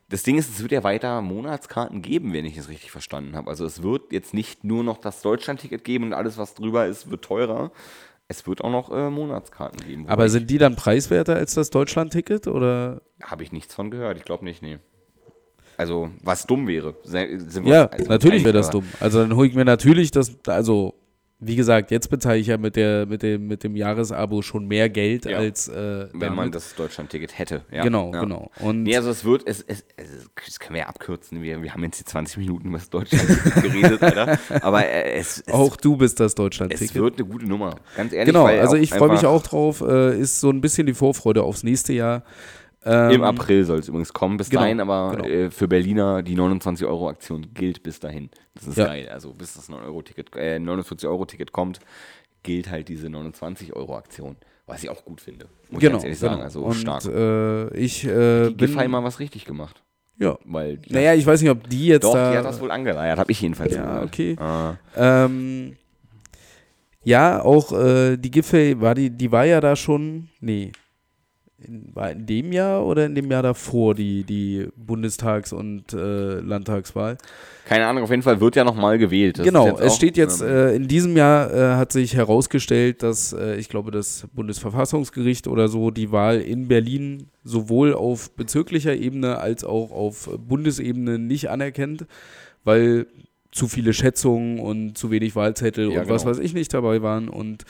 Speaker 3: das Ding ist, es wird ja weiter Monatskarten geben, wenn ich es richtig verstanden habe. Also es wird jetzt nicht nur noch das Deutschland-Ticket geben und alles, was drüber ist, wird teurer. Es wird auch noch äh, Monatskarten geben.
Speaker 2: Aber sind die dann preiswerter als das Deutschland-Ticket oder?
Speaker 3: Habe ich nichts von gehört, ich glaube nicht, nee. Also, was dumm wäre. Se- sind wir-
Speaker 2: Ja,
Speaker 3: also
Speaker 2: natürlich wäre das dumm. Also dann hole ich mir natürlich das, also wie gesagt, jetzt bezahle ich ja mit der mit dem mit dem Jahresabo schon mehr Geld
Speaker 3: Ja.
Speaker 2: als äh,
Speaker 3: Wenn man das Deutschland-Ticket hätte. Ja,
Speaker 2: genau,
Speaker 3: ja.
Speaker 2: genau. Und
Speaker 3: Nee, also es wird, es, es, es, das können wir ja abkürzen. Wir, wir haben jetzt die 20 Minuten über das Deutschland (laughs) geredet, Alter. Aber äh, es, es,
Speaker 2: auch du bist das
Speaker 3: es
Speaker 2: Deutschland-Ticket.
Speaker 3: wird eine gute Nummer. Ganz ehrlich.
Speaker 2: Genau, also ich freue mich auch drauf. Äh, ist so ein bisschen die Vorfreude aufs nächste Jahr. Ähm,
Speaker 3: Im April soll es übrigens kommen, bis
Speaker 2: genau,
Speaker 3: dahin, aber
Speaker 2: genau.
Speaker 3: äh, für Berliner die 29-Euro-Aktion gilt bis dahin. Das ist
Speaker 2: Ja.
Speaker 3: geil. Also bis das 9-Euro-Ticket, äh, 49-Euro-Ticket kommt, gilt halt diese 29-Euro-Aktion. Was ich auch gut finde. Muss ich
Speaker 2: Genau,
Speaker 3: ganz ehrlich
Speaker 2: genau.
Speaker 3: sagen. Also
Speaker 2: Und
Speaker 3: stark.
Speaker 2: Äh, ich äh,
Speaker 3: die
Speaker 2: bin,
Speaker 3: mal was richtig gemacht.
Speaker 2: ja.
Speaker 3: Weil die
Speaker 2: Naja, ich weiß nicht, ob die jetzt
Speaker 3: Doch,
Speaker 2: da.
Speaker 3: die hat das wohl angeleiert, habe ich jedenfalls
Speaker 2: Ja,
Speaker 3: gehört.
Speaker 2: okay.
Speaker 3: Ah.
Speaker 2: Ähm, ja, auch äh, die Giffey, war die, die war ja da schon, nee, in, war in dem Jahr oder in dem Jahr davor die, die Bundestags- und äh, Landtagswahl?
Speaker 3: Keine Ahnung, auf jeden Fall wird ja nochmal gewählt. Das
Speaker 2: genau, es
Speaker 3: auch,
Speaker 2: steht jetzt, äh, in diesem Jahr äh, hat sich herausgestellt, dass, äh, ich glaube, das Bundesverfassungsgericht oder so die Wahl in Berlin sowohl auf bezirklicher Ebene als auch auf Bundesebene nicht anerkennt, weil zu viele Schätzungen und zu wenig Wahlzettel
Speaker 3: Ja,
Speaker 2: und was
Speaker 3: genau.
Speaker 2: weiß ich nicht dabei waren. Und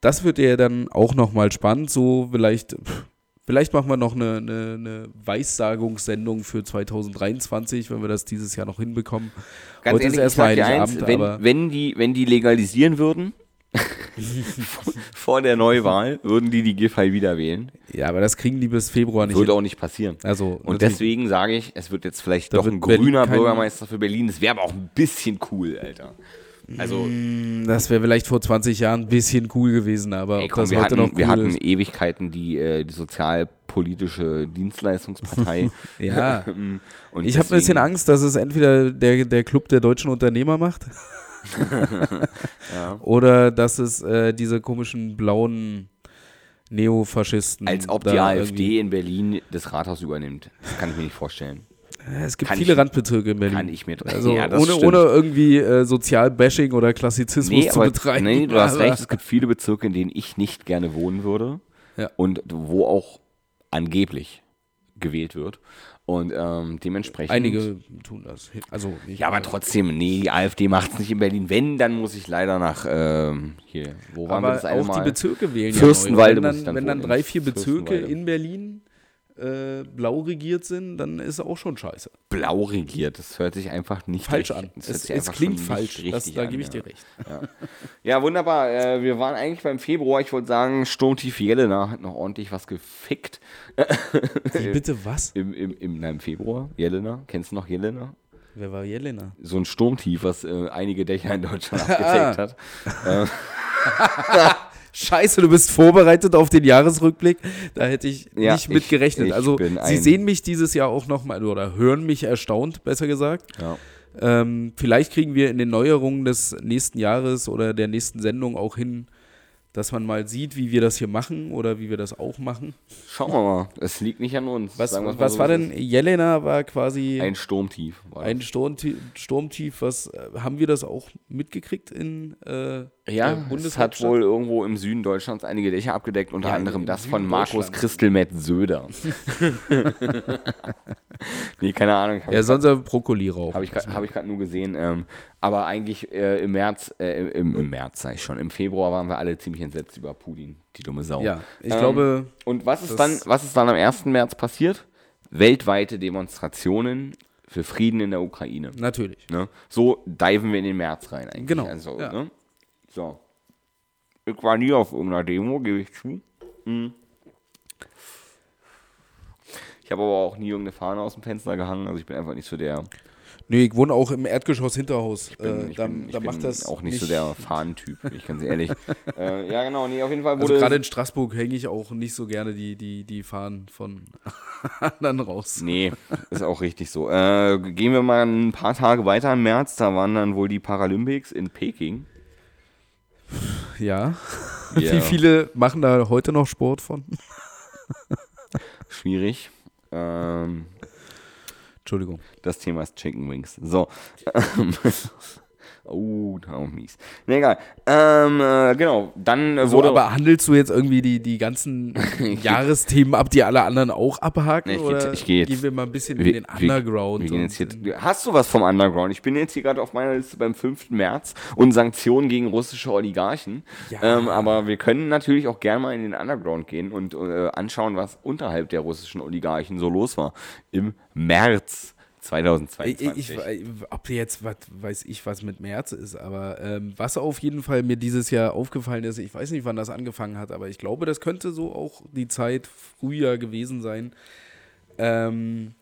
Speaker 2: das wird ja dann auch nochmal spannend. So vielleicht, pff, vielleicht machen wir noch eine, eine, eine Weissagungssendung für 2023, wenn wir das dieses Jahr noch hinbekommen.
Speaker 3: Ganz
Speaker 2: Heute
Speaker 3: ehrlich,
Speaker 2: ist erstmal
Speaker 3: eins,
Speaker 2: Heiligabend,
Speaker 3: wenn,
Speaker 2: aber
Speaker 3: wenn, die, wenn die legalisieren würden, (laughs) vor der Neuwahl, würden die die Giffey wieder wählen.
Speaker 2: ja, aber das kriegen die bis Februar nicht.
Speaker 3: Würde
Speaker 2: hin.
Speaker 3: auch nicht passieren.
Speaker 2: Also
Speaker 3: Und deswegen sage ich, es wird jetzt vielleicht doch ein grüner Bürgermeister für Berlin. Das wäre aber auch ein bisschen cool, Alter. Also,
Speaker 2: Das wäre vielleicht vor 20 Jahren ein bisschen cool gewesen, aber
Speaker 3: ey, komm,
Speaker 2: das
Speaker 3: wir,
Speaker 2: heute
Speaker 3: hatten,
Speaker 2: noch cool
Speaker 3: wir hatten. Ewigkeiten die, äh, die sozialpolitische Dienstleistungspartei. (laughs)
Speaker 2: Ja.
Speaker 3: Und
Speaker 2: Ich habe ein bisschen Angst, dass es entweder der, der Club der deutschen Unternehmer macht (laughs)
Speaker 3: Ja.
Speaker 2: oder dass es äh, diese komischen blauen Neofaschisten.
Speaker 3: Als ob die AfD in Berlin das Rathaus übernimmt. Das kann ich mir nicht vorstellen.
Speaker 2: Ja, Es gibt
Speaker 3: kann
Speaker 2: viele
Speaker 3: ich-
Speaker 2: Randbezirke in Berlin.
Speaker 3: Kann ich mir
Speaker 2: also
Speaker 3: Ja, das
Speaker 2: ohne,
Speaker 3: stimmt.
Speaker 2: ohne irgendwie äh, Sozialbashing oder Klassizismus
Speaker 3: Nee,
Speaker 2: zu betreiben.
Speaker 3: nee, du hast recht, es gibt viele Bezirke, in denen ich nicht gerne wohnen würde.
Speaker 2: Ja.
Speaker 3: Und wo auch angeblich gewählt wird. Und ähm, dementsprechend.
Speaker 2: Einige tun das. Also
Speaker 3: Ja, aber trotzdem, nee, die AfD macht es nicht in Berlin. Wenn, dann muss ich leider nach ähm, hier, wo waren wir
Speaker 2: aber
Speaker 3: das eine
Speaker 2: auch
Speaker 3: Mal?
Speaker 2: die Bezirke wählen
Speaker 3: Fürstenwalde
Speaker 2: ja neu. Wenn
Speaker 3: dann
Speaker 2: dann, wenn dann drei, vier Bezirke in Berlin äh, blau regiert sind, dann ist auch schon scheiße.
Speaker 3: Blau regiert, das hört sich einfach nicht
Speaker 2: Falsch
Speaker 3: richtig-
Speaker 2: an. Es, es klingt falsch. Das, da gebe ich
Speaker 3: ja.
Speaker 2: dir recht.
Speaker 3: Ja, wunderbar. Äh, wir waren eigentlich beim Februar. Ich wollte sagen, Sturmtief Jelena hat noch ordentlich was gefickt.
Speaker 2: Wie, bitte was?
Speaker 3: Im, im, im, nein, im Februar. Jelena. Kennst du noch Jelena?
Speaker 2: Wer war Jelena?
Speaker 3: So ein Sturmtief, was äh, einige Dächer in Deutschland
Speaker 2: Ah. (laughs)
Speaker 3: abgedeckt hat. (laughs)
Speaker 2: Scheiße, du bist vorbereitet auf den Jahresrückblick. Da hätte ich
Speaker 3: Ja,
Speaker 2: nicht mit gerechnet.
Speaker 3: ich
Speaker 2: Also, Sie sehen mich dieses Jahr auch nochmal oder hören mich erstaunt, besser gesagt.
Speaker 3: Ja.
Speaker 2: Ähm, vielleicht kriegen wir in den Neuerungen des nächsten Jahres oder der nächsten Sendung auch hin, dass man mal sieht, wie wir das hier machen oder wie wir das auch machen.
Speaker 3: Schauen wir mal. Es liegt nicht an uns.
Speaker 2: Was, was
Speaker 3: so,
Speaker 2: war denn. Jelena war quasi
Speaker 3: Ein Sturmtief. War
Speaker 2: ein Sturmtief, Sturmtief, was, äh, haben wir das auch mitgekriegt in äh,
Speaker 3: Ja,
Speaker 2: der
Speaker 3: es hat wohl irgendwo im Süden Deutschlands einige Dächer abgedeckt, unter
Speaker 2: Ja,
Speaker 3: anderem das
Speaker 2: Süden
Speaker 3: von Markus. Christelmet Söder. (laughs) (laughs) nee, keine Ahnung.
Speaker 2: Ja, sonst ein Brokkoli-Rauch.
Speaker 3: Habe ich, grad- hab ich gerade nur gesehen. Ähm, aber eigentlich äh, im März, äh, im, im März sag ich schon, im Februar waren wir alle ziemlich entsetzt über Putin, die dumme Sau.
Speaker 2: Ja, ich
Speaker 3: Ähm,
Speaker 2: glaube,
Speaker 3: Und was ist, dann, was ist dann am 1. März passiert? Weltweite Demonstrationen für Frieden in der Ukraine.
Speaker 2: natürlich.
Speaker 3: Ne? So diven wir in den März rein eigentlich.
Speaker 2: Genau,
Speaker 3: Also,
Speaker 2: ja.
Speaker 3: ne? So. Ich war nie auf irgendeiner Demo, gebe ich zu. Hm. Ich habe aber auch nie irgendeine Fahne aus dem Fenster gehangen, also ich bin einfach nicht so der.
Speaker 2: Nee, ich wohne auch im Erdgeschoss Hinterhaus.
Speaker 3: bin,
Speaker 2: äh,
Speaker 3: ich
Speaker 2: da
Speaker 3: bin, ich
Speaker 2: da macht das
Speaker 3: auch nicht, so der (laughs) Fahnentyp, bin ich ganz ehrlich. (laughs) äh, ja, genau, nee, auf jeden Fall
Speaker 2: Also
Speaker 3: wurde.
Speaker 2: gerade in Straßburg hänge ich auch nicht so gerne die, die, die Fahnen von (laughs) anderen raus.
Speaker 3: Nee, ist auch richtig so. Äh, gehen wir mal ein paar Tage weiter im März. Da waren dann wohl die Paralympics in Peking.
Speaker 2: Ja.
Speaker 3: Ja. (laughs)
Speaker 2: Wie viele machen da heute noch Sport von?
Speaker 3: Schwierig. Ähm,
Speaker 2: Entschuldigung.
Speaker 3: das Thema ist Chicken Wings. So. (laughs) oh, da auch mies. Na egal. Ähm, äh, genau. Dann äh,
Speaker 2: So,
Speaker 3: wurde.
Speaker 2: aber handelst du jetzt irgendwie die, die ganzen (laughs) Jahresthemen ab, die alle anderen auch abhaken?
Speaker 3: Nee, ich
Speaker 2: oder
Speaker 3: ich geh jetzt-
Speaker 2: gehen wir mal ein bisschen
Speaker 3: wir-
Speaker 2: in den
Speaker 3: wir-
Speaker 2: Underground?
Speaker 3: wir
Speaker 2: und
Speaker 3: jetzt hier, hast du was vom Underground? Ich bin jetzt hier gerade auf meiner Liste beim 5. März und Sanktionen gegen russische Oligarchen.
Speaker 2: Ja.
Speaker 3: Ähm, aber wir können natürlich auch gerne mal in den Underground gehen und äh, anschauen, was unterhalb der russischen Oligarchen so los war im März 2022.
Speaker 2: ich, ich, ob jetzt, was weiß ich, was mit März ist, aber ähm, was auf jeden Fall mir dieses Jahr aufgefallen ist, ich weiß nicht, wann das angefangen hat, aber ich glaube, das könnte so auch die Zeit früher gewesen sein. Ähm,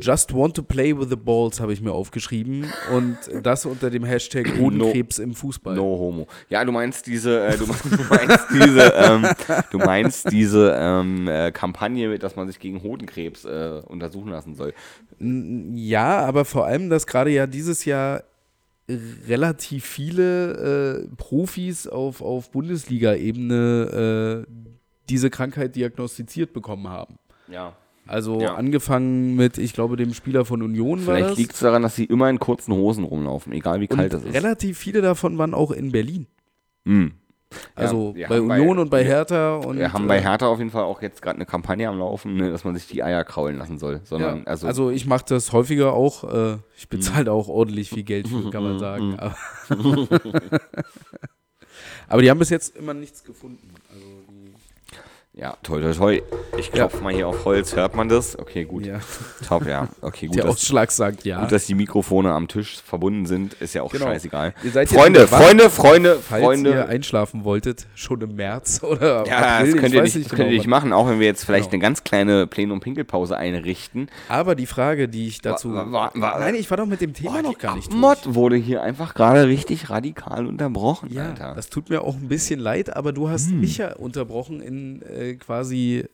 Speaker 2: Just want to play with the balls habe ich mir aufgeschrieben und das unter dem Hashtag Hodenkrebs im Fußball.
Speaker 3: No homo. Ja, du meinst diese, äh, du, du (laughs) meinst diese, ähm, du meinst diese ähm, äh, Kampagne, dass man sich gegen Hodenkrebs äh, untersuchen lassen soll.
Speaker 2: Ja, aber vor allem, dass gerade ja dieses Jahr relativ viele äh, Profis auf, auf Bundesliga-Ebene äh, diese Krankheit diagnostiziert bekommen haben.
Speaker 3: Ja.
Speaker 2: Also
Speaker 3: Ja.
Speaker 2: angefangen mit, ich glaube, dem Spieler von Union war
Speaker 3: Vielleicht liegt es daran, dass sie immer in kurzen Hosen rumlaufen, egal wie kalt es ist.
Speaker 2: relativ viele davon waren auch in Berlin.
Speaker 3: Mm.
Speaker 2: Also
Speaker 3: wir
Speaker 2: bei Union und bei Hertha. Und,
Speaker 3: Wir haben bei
Speaker 2: äh,
Speaker 3: Hertha auf jeden Fall auch jetzt gerade eine Kampagne am Laufen, ne, dass man sich die Eier kraulen lassen soll.
Speaker 2: Ja,
Speaker 3: Sondern,
Speaker 2: also,
Speaker 3: also,
Speaker 2: ich mache das häufiger auch. Äh, ich
Speaker 3: Mhm.
Speaker 2: bezahle da auch ordentlich viel Geld für, kann man sagen. Aber, (laughs) aber die haben bis jetzt immer nichts gefunden.
Speaker 3: Ja, toll, toll, toll. Ich klopfe mal hier auf Holz, hört man das? Okay, gut.
Speaker 2: ja,
Speaker 3: Top, ja. Okay, (laughs) gut.
Speaker 2: der
Speaker 3: dass,
Speaker 2: Ausschlag sagt ja.
Speaker 3: gut, dass die Mikrofone am Tisch verbunden sind, ist ja auch
Speaker 2: Genau.
Speaker 3: scheißegal.
Speaker 2: Ihr seid jetzt
Speaker 3: Freunde, Freunde, Freunde,
Speaker 2: Falls
Speaker 3: Freunde.
Speaker 2: ihr einschlafen wolltet, schon im März oder
Speaker 3: Ja,
Speaker 2: April,
Speaker 3: das könnt ihr nicht, das
Speaker 2: genau,
Speaker 3: könnt ihr nicht machen, auch wenn wir jetzt vielleicht
Speaker 2: Genau.
Speaker 3: eine ganz kleine Plenum-Pinkelpause einrichten.
Speaker 2: Aber die Frage, die ich dazu.
Speaker 3: Wa- wa- wa-
Speaker 2: Nein, ich war doch mit dem Thema
Speaker 3: Boah,
Speaker 2: noch gar nicht
Speaker 3: Mod wurde hier einfach gerade richtig radikal unterbrochen,
Speaker 2: Ja,
Speaker 3: Alter.
Speaker 2: das tut mir auch ein bisschen leid, aber du hast
Speaker 3: Hm.
Speaker 2: mich ja unterbrochen in äh, quasi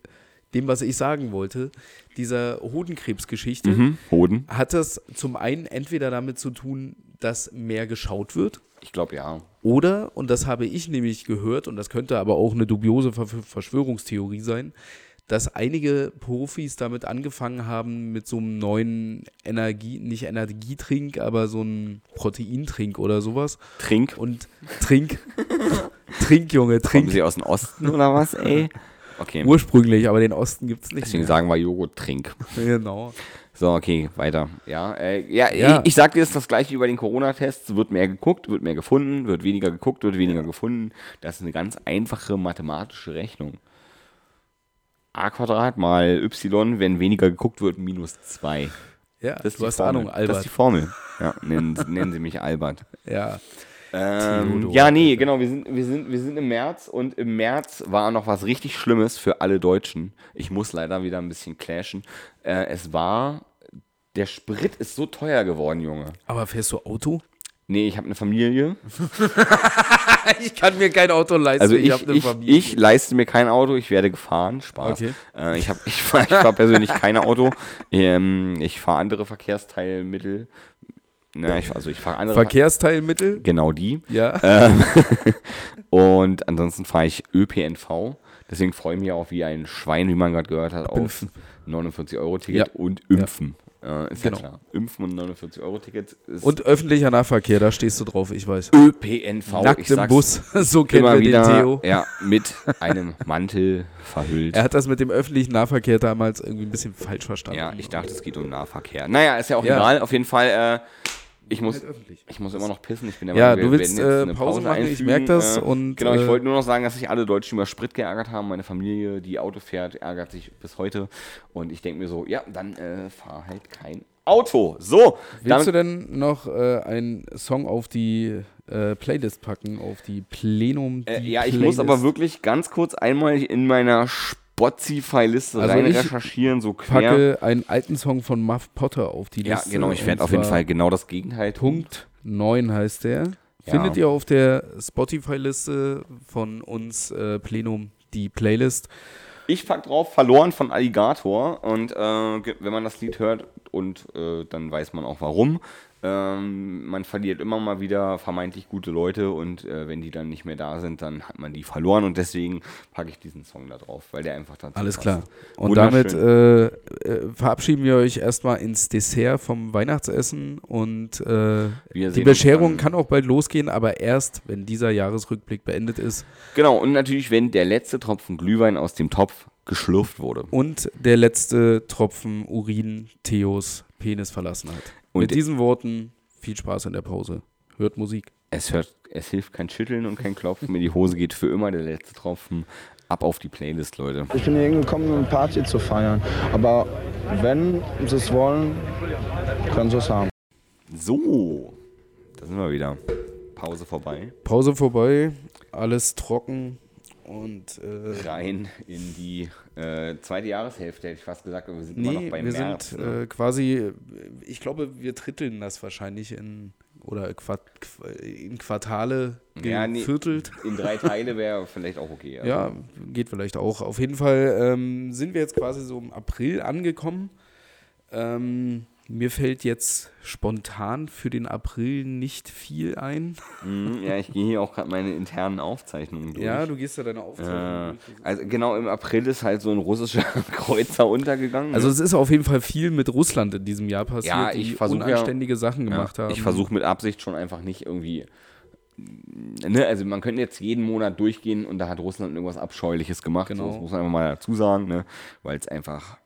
Speaker 2: dem, was ich sagen wollte. Dieser Hodenkrebsgeschichte.
Speaker 3: Mhm. Hoden.
Speaker 2: Hat das zum einen entweder damit zu tun, dass mehr geschaut wird
Speaker 3: Ich glaube ja.
Speaker 2: Oder, und das habe ich nämlich gehört, und das könnte aber auch eine dubiose Ver Verschwörungstheorie sein, dass einige Profis damit angefangen haben mit so einem neuen Energie, nicht Energietrink, aber so einem Proteintrink oder sowas.
Speaker 3: Trink.
Speaker 2: Und trink, (laughs) trink, Junge,
Speaker 3: Kommen
Speaker 2: trink.
Speaker 3: sie aus dem Osten oder was, ey? (laughs) Okay.
Speaker 2: Ursprünglich, aber den Osten gibt es nicht.
Speaker 3: Deswegen
Speaker 2: mehr.
Speaker 3: sagen wir Joghurt trink.
Speaker 2: Genau.
Speaker 3: So, okay, weiter. Ja, äh, ja,
Speaker 2: Ja.
Speaker 3: Ich, ich sag dir jetzt das gleiche über den Corona-Test. Wird mehr geguckt, wird mehr gefunden, wird weniger geguckt, wird weniger gefunden. Das ist eine ganz einfache mathematische Rechnung. a Quadrat mal y, wenn weniger geguckt wird, minus 2.
Speaker 2: Ja,
Speaker 3: Das ist
Speaker 2: du
Speaker 3: die
Speaker 2: hast
Speaker 3: Formel.
Speaker 2: Ahnung,
Speaker 3: Das ist die
Speaker 2: Albert.
Speaker 3: Formel. Ja, nennen, nennen Sie mich Albert.
Speaker 2: Ja.
Speaker 3: Ähm, ja, nee, genau, wir sind, wir, sind, wir sind im März und im März war noch was richtig Schlimmes für alle Deutschen. Ich muss leider wieder ein bisschen clashen. Äh, es war, der Sprit ist so teuer geworden, Junge.
Speaker 2: Aber fährst du Auto?
Speaker 3: Nee, ich habe eine Familie. (laughs)
Speaker 2: Ich kann mir kein Auto leisten.
Speaker 3: Also ich, ich,
Speaker 2: Familie.
Speaker 3: ich leiste mir kein Auto, ich werde gefahren. Spaß.
Speaker 2: Okay.
Speaker 3: Äh, ich, hab, ich fahre ich fahr persönlich kein Auto. (laughs) Ähm, ich fahre andere Verkehrsteilmittel. Na, ich, also ich fahre andere.
Speaker 2: Verkehrsteilmittel?
Speaker 3: Genau die.
Speaker 2: Ja.
Speaker 3: Ähm, (laughs) und ansonsten fahre ich ÖPNV. Deswegen freue ich mich auch wie ein Schwein, wie man gerade gehört hat, auf
Speaker 2: Impfen.
Speaker 3: 49-Euro-Ticket
Speaker 2: Ja.
Speaker 3: und Impfen. Äh, ist
Speaker 2: Genau.
Speaker 3: ja klar. Impfen und 49-Euro-Ticket ist
Speaker 2: Und öffentlicher Nahverkehr, da stehst du drauf, ich weiß.
Speaker 3: ÖPNV.
Speaker 2: Nackt im Bus, (laughs) so kennen wir
Speaker 3: wieder,
Speaker 2: den Theo.
Speaker 3: Ja, mit einem Mantel verhüllt.
Speaker 2: Er hat das mit dem öffentlichen Nahverkehr damals irgendwie ein bisschen falsch verstanden.
Speaker 3: Ja, ich dachte, es geht um Nahverkehr. Naja, ist ja auch
Speaker 2: Ja.
Speaker 3: egal. Auf jeden Fall, äh, ich muss,
Speaker 2: Halt öffentlich.
Speaker 3: ich muss immer noch pissen. Ich bin der
Speaker 2: Ja,
Speaker 3: Meinung,
Speaker 2: du
Speaker 3: wir
Speaker 2: willst, äh,
Speaker 3: eine
Speaker 2: Pause machen, ich
Speaker 3: einfügen.
Speaker 2: merk das
Speaker 3: Äh,
Speaker 2: und,
Speaker 3: genau, ich
Speaker 2: äh,
Speaker 3: wollte nur noch sagen, dass sich alle Deutschen über Sprit geärgert haben. Meine Familie, die Auto fährt, ärgert sich bis heute. Und ich denke mir so, ja, dann äh, fahr halt kein Auto. So,
Speaker 2: Willst du denn noch äh, einen Song auf die äh, Playlist packen, auf die Plenum?
Speaker 3: äh,
Speaker 2: die
Speaker 3: ja, ich
Speaker 2: Playlist?
Speaker 3: muss aber wirklich ganz kurz einmal in meiner Spotify-Liste
Speaker 2: Also
Speaker 3: rein
Speaker 2: ich
Speaker 3: recherchieren, so quer.
Speaker 2: packe einen alten Song von Muff Potter auf die
Speaker 3: ja,
Speaker 2: Liste.
Speaker 3: genau, ich werde auf jeden Fall genau das Gegenteil.
Speaker 2: Punkt 9 heißt der.
Speaker 3: Ja.
Speaker 2: Findet ihr auf der Spotify-Liste von uns äh, Plenum die Playlist.
Speaker 3: Ich pack drauf, verloren von Alligator. Und äh, wenn man das Lied hört, und äh, dann weiß man auch warum. Ähm, man verliert immer mal wieder vermeintlich gute Leute und äh, wenn die dann nicht mehr da sind, dann hat man die verloren und deswegen packe ich diesen Song da drauf, weil der einfach dazu
Speaker 2: Alles
Speaker 3: passt.
Speaker 2: klar. Und damit äh, äh, verabschieden wir euch erstmal ins Dessert vom Weihnachtsessen und äh, die Bescherung kann auch bald losgehen, aber erst, wenn dieser Jahresrückblick beendet ist
Speaker 3: Genau, und natürlich, wenn der letzte Tropfen Glühwein aus dem Topf geschlürft wurde.
Speaker 2: und der letzte Tropfen Urin Theos Penis verlassen hat.
Speaker 3: Und
Speaker 2: Mit diesen Worten viel Spaß in der Pause. Hört Musik.
Speaker 3: Es, hört, es hilft kein Schütteln und kein Klopfen, mir die Hose geht für immer der letzte Tropfen. Ab auf die Playlist, Leute.
Speaker 4: Ich bin hier hingekommen, um eine Party zu feiern. Aber wenn sie es wollen, können sie es haben.
Speaker 3: So, da sind wir wieder. Pause vorbei.
Speaker 2: Pause vorbei, alles trocken und äh,
Speaker 3: rein in die äh, zweite Jahreshälfte, hätte ich fast gesagt, aber wir sind immer
Speaker 2: nee,
Speaker 3: noch beim
Speaker 2: wir
Speaker 3: März.
Speaker 2: sind
Speaker 3: ne?
Speaker 2: äh, quasi, ich glaube, wir dritteln das wahrscheinlich in oder Quart, Qu- in Quartale
Speaker 3: Ja, nee.
Speaker 2: geviertelt.
Speaker 3: in drei Teile wäre vielleicht auch okay. (laughs) also.
Speaker 2: Ja, geht vielleicht auch. Auf jeden Fall ähm, sind wir jetzt quasi so im April angekommen. Ähm, mir fällt jetzt spontan für den April nicht viel ein.
Speaker 3: Mhm, ja, ich gehe hier auch gerade meine internen Aufzeichnungen durch.
Speaker 2: Ja, du gehst ja deine
Speaker 3: äh,
Speaker 2: Aufzeichnung.
Speaker 3: also genau im April ist halt so ein russischer (laughs) Kreuzer untergegangen.
Speaker 2: Also
Speaker 3: ne?
Speaker 2: es ist auf jeden Fall viel mit Russland in diesem Jahr passiert,
Speaker 3: Ja, ich
Speaker 2: die
Speaker 3: versuch ja-
Speaker 2: unanständige Sachen
Speaker 3: Ja,
Speaker 2: gemacht haben.
Speaker 3: Ich versuche mit Absicht schon einfach nicht irgendwie. Ne, also man könnte jetzt jeden Monat durchgehen und da hat Russland irgendwas Abscheuliches gemacht.
Speaker 2: Genau.
Speaker 3: So, das muss man einfach mal dazu sagen, ne? weil es einfach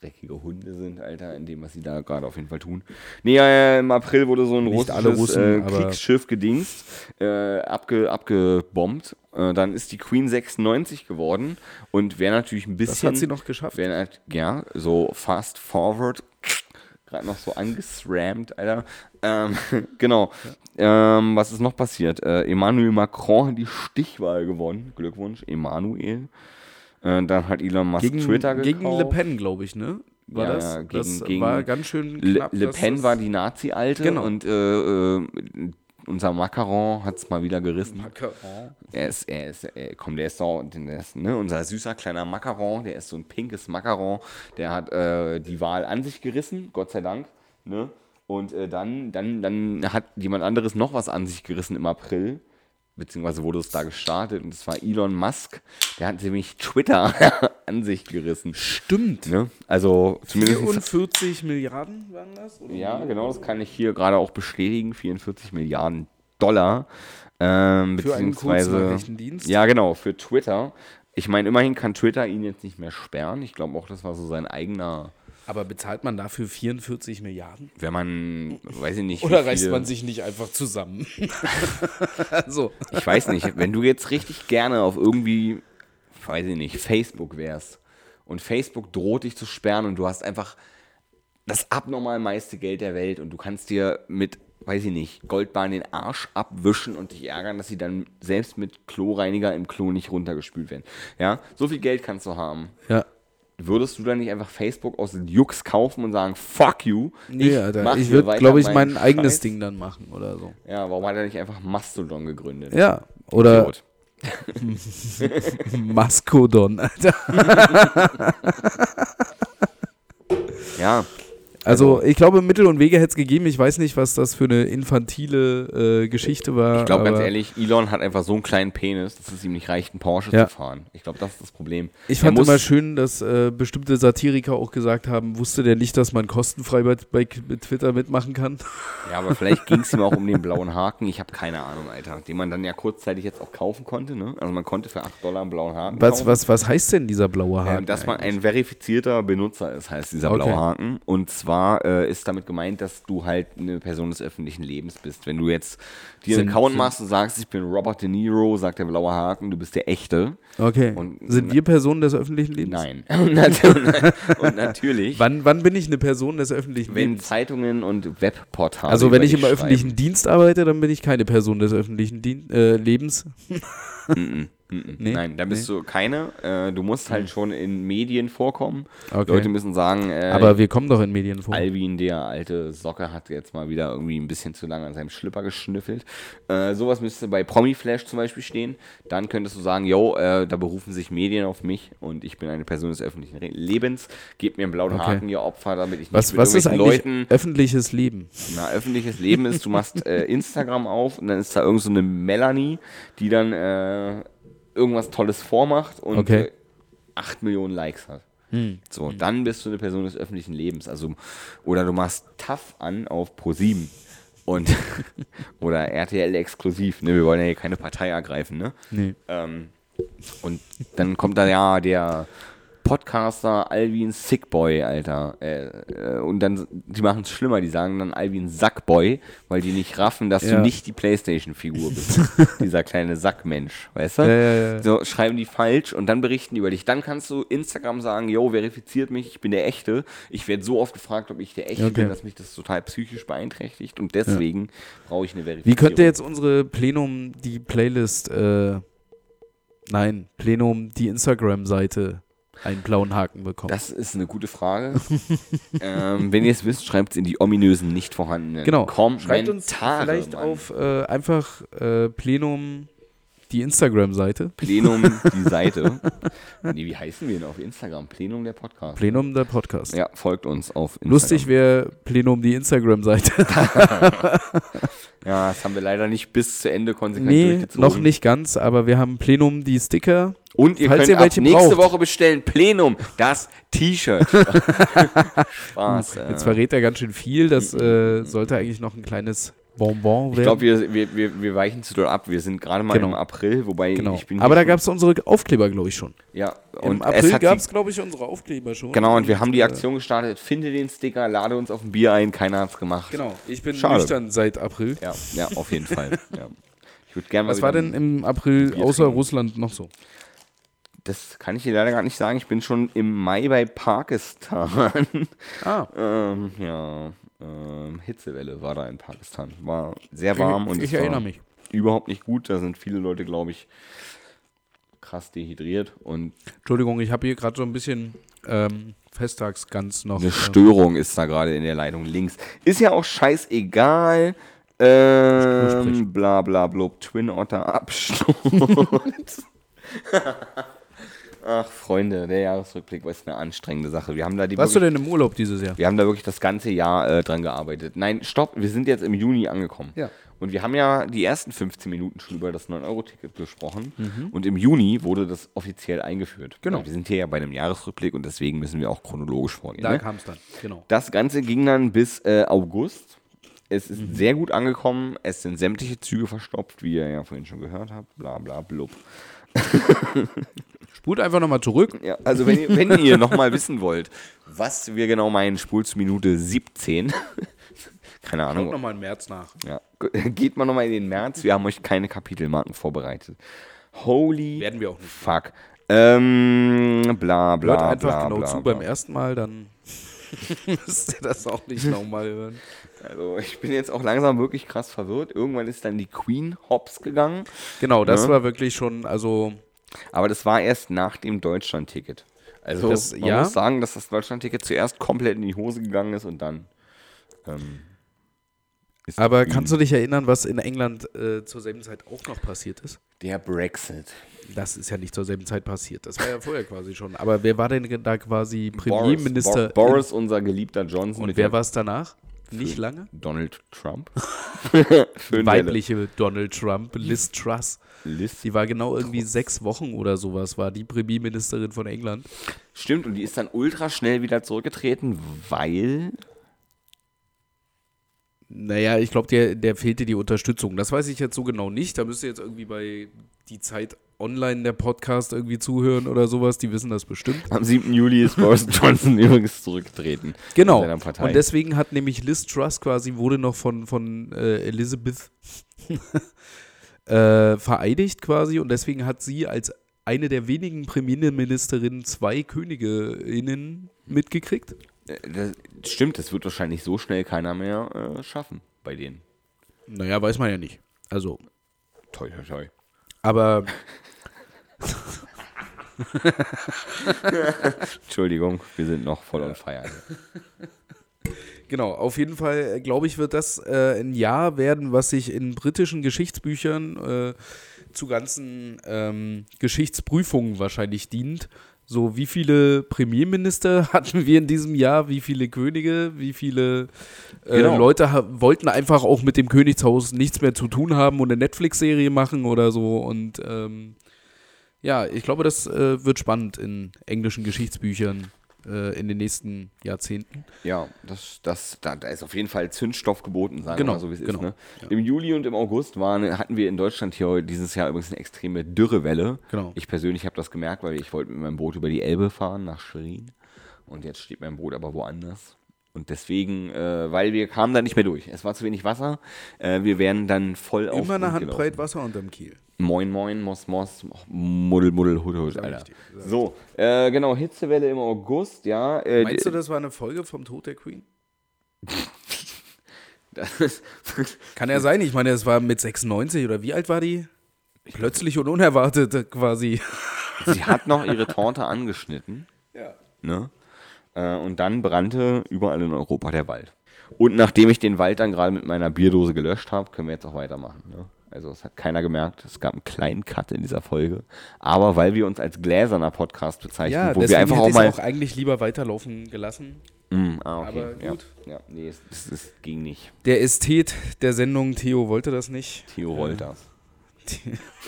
Speaker 3: dreckige Hunde sind, Alter, in dem, was sie da gerade auf jeden Fall tun. Nee, äh, im April wurde so ein
Speaker 2: Nicht
Speaker 3: russisches
Speaker 2: Russen,
Speaker 3: äh, Kriegsschiff gedingst, äh, abge, abgebombt. Äh, dann ist die Queen 96 geworden und wäre natürlich ein bisschen...
Speaker 2: das hat sie noch geschafft.
Speaker 3: Halt, ja, so fast forward, gerade noch so angesrammt, Alter. Ähm, (laughs) genau. Ähm, was ist noch passiert? Äh, Emmanuel Macron hat die Stichwahl gewonnen. Glückwunsch, Emmanuel. Äh, dann hat Elon Musk
Speaker 2: Gegen,
Speaker 3: Twitter gekauft.
Speaker 2: gegen Le Pen, glaube ich, ne? War
Speaker 3: Ja,
Speaker 2: das?
Speaker 3: ja,
Speaker 2: das
Speaker 3: gegen- gegen
Speaker 2: war ganz schön
Speaker 3: Le,
Speaker 2: knapp.
Speaker 3: Le
Speaker 2: dass
Speaker 3: Pen war die Nazi-Alte
Speaker 2: Genau.
Speaker 3: und äh, äh, unser Macron hat es mal wieder gerissen.
Speaker 2: Macron.
Speaker 3: Er ist, er ist, er, komm, der ist so, der ist, ne, unser süßer kleiner Macaron, der ist so ein pinkes Macaron, der hat äh, die Wahl an sich gerissen, Gott sei Dank, ne, und äh, dann, dann, dann hat jemand anderes noch was an sich gerissen im April, beziehungsweise wurde es da gestartet, und das war Elon Musk, der hat nämlich Twitter (laughs) an sich gerissen,
Speaker 2: Stimmt.
Speaker 3: ne, also zumindest
Speaker 2: 44 Milliarden waren das? Oder?
Speaker 3: ja, genau, das kann ich hier gerade auch bestätigen. 44 Milliarden Dollar. Ähm,
Speaker 2: Für einen
Speaker 3: beziehungsweise,
Speaker 2: Kurznachrichtendienst?
Speaker 3: Ja, genau, für Twitter. Ich meine, immerhin kann Twitter ihn jetzt nicht mehr sperren. Ich glaube auch, das war so sein eigener,
Speaker 2: Aber bezahlt man dafür 44 Milliarden?
Speaker 3: wenn man, weiß ich nicht.
Speaker 2: Oder reißt man sich nicht einfach zusammen? (laughs) also,
Speaker 3: Ich weiß nicht, wenn du jetzt richtig gerne auf irgendwie, weiß ich nicht, Facebook wärst und Facebook droht dich zu sperren und du hast einfach das abnormal meiste Geld der Welt und du kannst dir mit, weiß ich nicht, Goldbahn den Arsch abwischen und dich ärgern, dass sie dann selbst mit Kloreiniger im Klo nicht runtergespült werden. Ja, so viel Geld kannst du haben.
Speaker 2: ja.
Speaker 3: Würdest du dann nicht einfach Facebook aus Jux kaufen und sagen, fuck you?
Speaker 2: Nee, Alter.
Speaker 3: mach
Speaker 2: Ich würde, glaube ich, mein eigenes
Speaker 3: Scheiß.
Speaker 2: Ding dann machen oder so.
Speaker 3: Ja, warum hat er nicht einfach Mastodon gegründet?
Speaker 2: Ja. Oder
Speaker 3: Idiot. (laughs)
Speaker 2: Maskodon, Alter. (laughs)
Speaker 3: Ja,
Speaker 2: Also ich glaube, Mittel und Wege hätte es gegeben. Ich weiß nicht, was das für eine infantile äh, Geschichte war.
Speaker 3: Ich glaube ganz ehrlich, Elon hat einfach so einen kleinen Penis, dass es ihm nicht reicht, einen Porsche
Speaker 2: Ja.
Speaker 3: zu fahren. Ich glaube, das ist das Problem.
Speaker 2: Ich fand immer schön, dass äh, bestimmte Satiriker auch gesagt haben, wusste der nicht, dass man kostenfrei bei, bei Twitter mitmachen kann?
Speaker 3: Ja, aber vielleicht ging es (laughs) ihm auch um den blauen Haken. Ich habe keine Ahnung, Alter. Den man dann ja kurzzeitig jetzt auch kaufen konnte. Ne? Also man konnte für 8 Dollar einen blauen Haken
Speaker 2: Was,
Speaker 3: kaufen.
Speaker 2: was, was heißt denn dieser blaue Haken?
Speaker 3: Ähm, dass man
Speaker 2: eigentlich?
Speaker 3: ein verifizierter Benutzer ist, heißt dieser
Speaker 2: Okay.
Speaker 3: blaue Haken. Und zwar äh, ist damit gemeint, dass du halt eine Person des öffentlichen Lebens bist. Wenn du jetzt dir einen
Speaker 2: Sind-
Speaker 3: Account
Speaker 2: sind-
Speaker 3: machst und sagst, ich bin Robert De Niro, sagt der blaue Haken, du bist der Echte.
Speaker 2: Okay.
Speaker 3: Und-
Speaker 2: Sind wir Personen des öffentlichen Lebens?
Speaker 3: Nein. (laughs) Und nat- und natürlich,
Speaker 2: Wann, wann bin ich eine Person des öffentlichen
Speaker 3: wenn
Speaker 2: Lebens?
Speaker 3: Zeitungen und Webportale.
Speaker 2: Also wenn ich im öffentlichen
Speaker 3: schreiben.
Speaker 2: Dienst arbeite, dann bin ich keine Person des öffentlichen Dien äh, Lebens.
Speaker 3: Mhm,
Speaker 2: Nee?
Speaker 3: Nein, da bist du keine. Äh, du musst halt schon in Medien vorkommen.
Speaker 2: Okay.
Speaker 3: Leute müssen sagen, äh,
Speaker 2: Aber wir kommen doch in Medien vor.
Speaker 3: Alvin, der alte Socke, hat jetzt mal wieder irgendwie ein bisschen zu lange an seinem Schlipper geschnüffelt. Äh, sowas müsste bei Promiflash zum Beispiel stehen. Dann könntest du sagen, yo, äh, da berufen sich Medien auf mich und ich bin eine Person des öffentlichen Lebens. Gebt mir einen blauen
Speaker 2: Okay.
Speaker 3: Haken, ihr Opfer, damit ich nicht
Speaker 2: Was,
Speaker 3: mit
Speaker 2: was ist eigentlich
Speaker 3: Leuten
Speaker 2: öffentliches Leben?
Speaker 3: na, öffentliches Leben ist, du machst äh, (laughs) Instagram auf und dann ist da irgend so eine Melanie, die dann äh, irgendwas Tolles vormacht und
Speaker 2: Okay.
Speaker 3: äh, 8 Millionen Likes hat.
Speaker 2: Hm.
Speaker 3: So, dann bist du eine Person des öffentlichen Lebens. Also, oder du machst TAF an auf Pro7 und (laughs) oder RTL exklusiv. Ne, wir wollen ja hier keine Partei ergreifen, ne?
Speaker 2: Nee.
Speaker 3: Ähm, und dann kommt da ja der Podcaster Alvin Sickboy, Alter. Äh, äh, und dann, die machen es schlimmer, die sagen dann Alvin Sackboy, weil die nicht raffen, dass
Speaker 2: Ja.
Speaker 3: du nicht die Playstation-Figur bist. (laughs) Dieser kleine Sackmensch, weißt du?
Speaker 2: Ja, ja, ja.
Speaker 3: So, schreiben die falsch und dann berichten die über dich. Dann kannst du Instagram sagen, yo, verifiziert mich, ich bin der Echte. Ich werde so oft gefragt, ob ich der Echte
Speaker 2: Okay.
Speaker 3: bin, dass mich das total psychisch beeinträchtigt und deswegen brauche ich eine Verifizierung.
Speaker 2: Wie könnte jetzt unsere Plenum die Playlist, äh, nein, Plenum die Instagram-Seite einen blauen Haken bekommen?
Speaker 3: Das ist eine gute Frage. (laughs) ähm, wenn ihr es wisst, schreibt es in die ominösen, nicht vorhandenen
Speaker 2: genau.
Speaker 3: Kommentare.
Speaker 2: Schreibt uns vielleicht
Speaker 3: Mann.
Speaker 2: auf äh, einfach äh, Plenum die Instagram-Seite.
Speaker 3: Plenum (laughs) die Seite. nee, wie heißen wir denn auf Instagram? Plenum der Podcast.
Speaker 2: Plenum der Podcast.
Speaker 3: Ja, folgt uns auf Instagram.
Speaker 2: Lustig wäre Plenum die Instagram-Seite. (laughs)
Speaker 3: Ja, das haben wir leider nicht bis zu Ende konsequent
Speaker 2: nee,
Speaker 3: durchgezogen.
Speaker 2: noch nicht ganz, aber wir haben Plenum die Sticker.
Speaker 3: Und ihr
Speaker 2: Falls
Speaker 3: könnt
Speaker 2: ihr
Speaker 3: ab nächste
Speaker 2: braucht.
Speaker 3: Woche bestellen Plenum, das T-Shirt. (laughs) Spaß. äh.
Speaker 2: Jetzt verrät er ganz schön viel. Das äh, sollte eigentlich noch ein kleines Bonbon
Speaker 3: ich
Speaker 2: werden.
Speaker 3: glaube, wir, wir, wir, wir weichen zu doll ab. Wir sind gerade mal
Speaker 2: Genau.
Speaker 3: im April, wobei
Speaker 2: genau.
Speaker 3: ich bin
Speaker 2: Aber da gab es unsere Aufkleber, glaube ich, schon.
Speaker 3: ja,
Speaker 2: Im
Speaker 3: und es
Speaker 2: April
Speaker 3: hat
Speaker 2: gab es, glaube ich, unsere Aufkleber schon.
Speaker 3: Genau, und wir haben die
Speaker 2: äh,
Speaker 3: Aktion gestartet, finde den Sticker, lade uns auf ein Bier ein, keiner hat's gemacht.
Speaker 2: Genau, ich bin
Speaker 3: Schade.
Speaker 2: nüchtern seit April.
Speaker 3: Ja, ja, auf jeden Fall. (laughs) Ja. Ich würde gerne
Speaker 2: Was war denn im April außer
Speaker 3: trinken.
Speaker 2: Russland noch so?
Speaker 3: Das kann ich dir leider gar nicht sagen. Ich bin schon im Mai bei Pakistan. (laughs)
Speaker 2: Ah,
Speaker 3: ähm, ja, ähm, Hitzewelle war da in Pakistan. War sehr warm und
Speaker 2: ich
Speaker 3: es war
Speaker 2: erinnere mich.
Speaker 3: überhaupt nicht gut. Da sind viele Leute, glaube ich, krass dehydriert und
Speaker 2: Entschuldigung, ich habe hier gerade so ein bisschen ähm, Festtagsgans noch.
Speaker 3: eine
Speaker 2: äh,
Speaker 3: Störung ist da gerade in der Leitung links. Ist ja auch scheißegal. Ähm, bla bla blub, Twin Otter Absturz. (laughs) (laughs) Ach, Freunde, der Jahresrückblick war eine anstrengende Sache. Wir haben da die
Speaker 2: Warst du denn im Urlaub dieses Jahr?
Speaker 3: wir haben da wirklich das ganze Jahr äh, dran gearbeitet. Nein, stopp, wir sind jetzt im Juni angekommen.
Speaker 2: Ja.
Speaker 3: Und wir haben ja die ersten 15 Minuten schon über das 9-Euro-Ticket gesprochen. Und im Juni wurde das offiziell eingeführt.
Speaker 2: Mhm. Genau.
Speaker 3: Weil Wir sind hier ja bei einem Jahresrückblick und deswegen müssen wir auch chronologisch vorgehen.
Speaker 2: Da
Speaker 3: ne?
Speaker 2: kam es dann, genau.
Speaker 3: Das Ganze ging dann bis äh, August. Es ist
Speaker 2: Mhm.
Speaker 3: sehr gut angekommen. Es sind sämtliche Züge verstopft, wie ihr ja vorhin schon gehört habt. Bla bla blub. (laughs)
Speaker 2: Spult einfach nochmal zurück.
Speaker 3: Ja, also wenn ihr, wenn ihr nochmal wissen wollt, was wir genau meinen, spult zu Minute 17. (laughs) Keine
Speaker 2: Schaut
Speaker 3: Ahnung.
Speaker 2: nochmal im März nach.
Speaker 3: Ja. (laughs) Geht mal nochmal in den März. Wir haben euch keine Kapitelmarken vorbereitet. Holy
Speaker 2: Werden wir auch nicht.
Speaker 3: fuck. Ähm, bla bla
Speaker 2: Hört einfach
Speaker 3: bla
Speaker 2: genau
Speaker 3: bla,
Speaker 2: zu
Speaker 3: bla.
Speaker 2: beim ersten Mal, dann (laughs) müsst ihr das auch nicht nochmal hören.
Speaker 3: Also ich bin jetzt auch langsam wirklich krass verwirrt. Irgendwann ist dann die Queen hops gegangen.
Speaker 2: Genau, das
Speaker 3: Ne?
Speaker 2: war wirklich schon, also
Speaker 3: Aber das war erst nach dem Deutschland-Ticket. Also
Speaker 2: Das-
Speaker 3: man
Speaker 2: ja.
Speaker 3: muss sagen, dass das Deutschland-Ticket zuerst komplett in die Hose gegangen ist und dann ähm, Ist
Speaker 2: Aber kannst du dich erinnern, was in England äh, zur selben Zeit auch noch passiert ist?
Speaker 3: Der Brexit.
Speaker 2: Das ist ja nicht zur selben Zeit passiert. Das war ja vorher quasi schon. Aber wer war denn da quasi
Speaker 3: Boris,
Speaker 2: Premierminister?
Speaker 3: Bo Boris, unser geliebter Johnson.
Speaker 2: und wer war es danach? Nicht lange?
Speaker 3: Donald Trump. (laughs) (laughs)
Speaker 2: Weibliche Donald Trump, Liz Truss.
Speaker 3: Liz.
Speaker 2: Die war genau irgendwie sechs Wochen oder sowas, war die Premierministerin von England.
Speaker 3: Stimmt, und die ist dann ultra schnell wieder zurückgetreten, weil.
Speaker 2: Naja, ich glaube, der, der fehlte die Unterstützung. Das weiß ich jetzt so genau nicht. Da müsst ihr jetzt irgendwie bei die Zeit online der Podcast irgendwie zuhören oder sowas. Die wissen das bestimmt.
Speaker 3: Am 7. Juli ist Boris (laughs) Johnson übrigens zurückgetreten.
Speaker 2: Genau. Und deswegen hat nämlich Liz Truss quasi, wurde noch von, von äh, Elizabeth äh, vereidigt quasi. Und deswegen hat sie als eine der wenigen Premierministerinnen zwei KönigInnen mitgekriegt.
Speaker 3: Äh, Das stimmt, das wird wahrscheinlich so schnell keiner mehr äh, schaffen bei denen.
Speaker 2: Naja, weiß man ja nicht. Also,
Speaker 3: Toi, toi, toi.
Speaker 2: aber (laughs) (laughs)
Speaker 3: Entschuldigung, wir sind noch voll on fire. (laughs)
Speaker 2: Genau, auf jeden Fall, äh, glaube ich, wird das äh, ein Jahr werden, was sich in britischen Geschichtsbüchern äh, zu ganzen ähm, Geschichtsprüfungen wahrscheinlich dient. So, wie viele Premierminister (laughs) hatten wir in diesem Jahr, wie viele Könige, wie viele äh,
Speaker 3: Genau.
Speaker 2: Leute wollten einfach auch mit dem Königshaus nichts mehr zu tun haben und eine Netflix-Serie machen oder so. Und ähm, ja, ich glaube, das äh, wird spannend in englischen Geschichtsbüchern äh, in den nächsten Jahrzehnten.
Speaker 3: Ja, das, das, da, ist auf jeden Fall Zündstoff geboten, sagen
Speaker 2: Genau,
Speaker 3: wir mal so, wie es
Speaker 2: genau.
Speaker 3: ist. Ne? Im Juli und im August waren, hatten wir in Deutschland hier dieses Jahr übrigens eine extreme Dürrewelle.
Speaker 2: Genau.
Speaker 3: Ich persönlich habe das gemerkt, weil ich wollte mit meinem Boot über die Elbe fahren nach Schwerin. Und jetzt steht mein Boot aber woanders. Und deswegen, äh, weil wir kamen da nicht mehr durch. Es war zu wenig Wasser. Äh, wir wären dann voll auf
Speaker 2: Immer eine Handbreit. Wasser unterm Kiel.
Speaker 3: Moin, moin, Mos, Mos, Muddel, Muddel, Hud, Hud, Alter.
Speaker 2: richtig,
Speaker 3: So, äh, genau, Hitzewelle im August, ja. Äh,
Speaker 2: Meinst du, das war eine Folge vom Tod der Queen? (laughs) (laughs) Kann ja sein. Ich meine, es war mit 96 oder wie alt war die? Plötzlich und unerwartet äh, quasi.
Speaker 3: Sie hat noch ihre Torte angeschnitten. (laughs)
Speaker 2: Ja.
Speaker 3: Ne? Äh, und dann brannte überall in Europa der Wald. Und nachdem ich den Wald dann gerade mit meiner Bierdose gelöscht habe, können wir jetzt auch weitermachen. Ne? Also es hat keiner gemerkt. Es gab einen kleinen Cut in dieser Folge. Aber weil wir uns als gläserner Podcast bezeichnen,
Speaker 2: Ja,
Speaker 3: wo wir einfach
Speaker 2: hätte
Speaker 3: auch mal...
Speaker 2: auch eigentlich lieber weiterlaufen gelassen.
Speaker 3: Mm, ah, okay.
Speaker 2: aber
Speaker 3: ja.
Speaker 2: gut.
Speaker 3: Ja, nee, es, es, es ging nicht.
Speaker 2: Der Ästhet der Sendung Theo wollte das nicht.
Speaker 3: Theo rollt das. (laughs)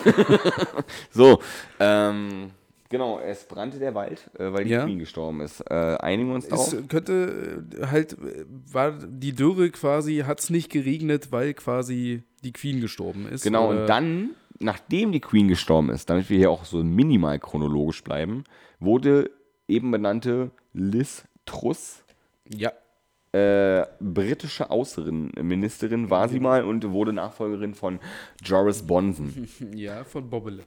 Speaker 3: (laughs) So, ähm, genau, es brannte der Wald, äh, weil die
Speaker 2: Ja.
Speaker 3: Queen gestorben ist. Äh, einigen wir uns darauf?
Speaker 2: Es könnte äh, halt, äh, war die Dürre quasi, hat es nicht geregnet, weil quasi die Queen gestorben ist.
Speaker 3: Genau, und dann, nachdem die Queen gestorben ist, damit wir hier auch so minimal chronologisch bleiben, wurde eben benannte Liz Truss
Speaker 2: Ja,
Speaker 3: äh, britische Außenministerin, war sie mal und wurde Nachfolgerin von Joris Bonson, (laughs)
Speaker 2: ja, von Bobbele.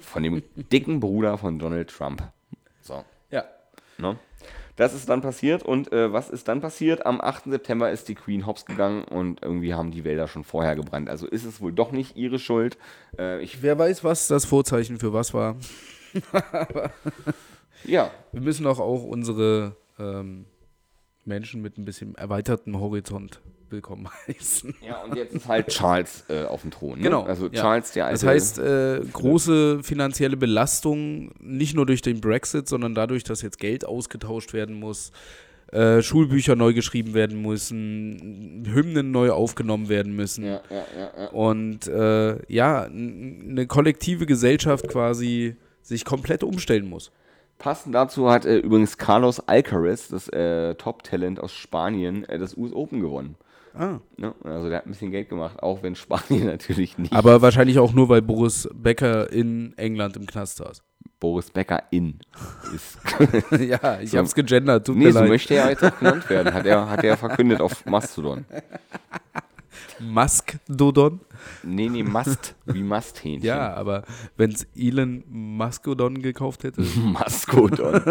Speaker 3: Von dem dicken Bruder von Donald Trump. So.
Speaker 2: Ja.
Speaker 3: Ne? Das ist dann passiert und äh, was ist dann passiert? Am 8. September ist die Queen hops gegangen und irgendwie haben die Wälder schon vorher gebrannt. Also ist es wohl doch nicht ihre Schuld. Äh, ich,
Speaker 2: Wer weiß, was das Vorzeichen für was war.
Speaker 3: ja,
Speaker 2: Wir müssen auch, auch unsere ähm, Menschen mit ein bisschen erweitertem Horizont willkommen (laughs) heißen.
Speaker 3: ja, und jetzt ist halt Charles äh, auf dem Thron. Ne?
Speaker 2: Genau,
Speaker 3: Also
Speaker 2: ja.
Speaker 3: Charles, der alte.
Speaker 2: Das heißt, äh, große finanzielle Belastung, nicht nur durch den Brexit, sondern dadurch, dass jetzt Geld ausgetauscht werden muss, äh, Schulbücher neu geschrieben werden müssen, Hymnen neu aufgenommen werden müssen.
Speaker 3: ja, ja, ja.
Speaker 2: Und äh, ja, eine kollektive Gesellschaft quasi sich komplett umstellen muss.
Speaker 3: Passend dazu hat äh, übrigens Carlos Alcaraz, das äh, Top-Talent aus Spanien, äh, das US Open gewonnen.
Speaker 2: Ah.
Speaker 3: Ne? Also der hat ein bisschen Geld gemacht, auch wenn Spanien (laughs) natürlich nicht.
Speaker 2: Aber wahrscheinlich auch nur, weil Boris Becker in England im Knast saß.
Speaker 3: Boris Becker in ist. (laughs) (laughs)
Speaker 2: ja, ich
Speaker 3: So.
Speaker 2: hab's gegendert, tut
Speaker 3: nee,
Speaker 2: mir
Speaker 3: so
Speaker 2: leid.
Speaker 3: möchte er jetzt auch genannt werden, hat er, hat er verkündet auf Mastodon.
Speaker 2: Musk Dodon.
Speaker 3: Nee, nee, Mast, wie Masthähnchen.
Speaker 2: Ja, aber wenn's Elon Muskodon gekauft hätte. (laughs)
Speaker 3: Maskodon.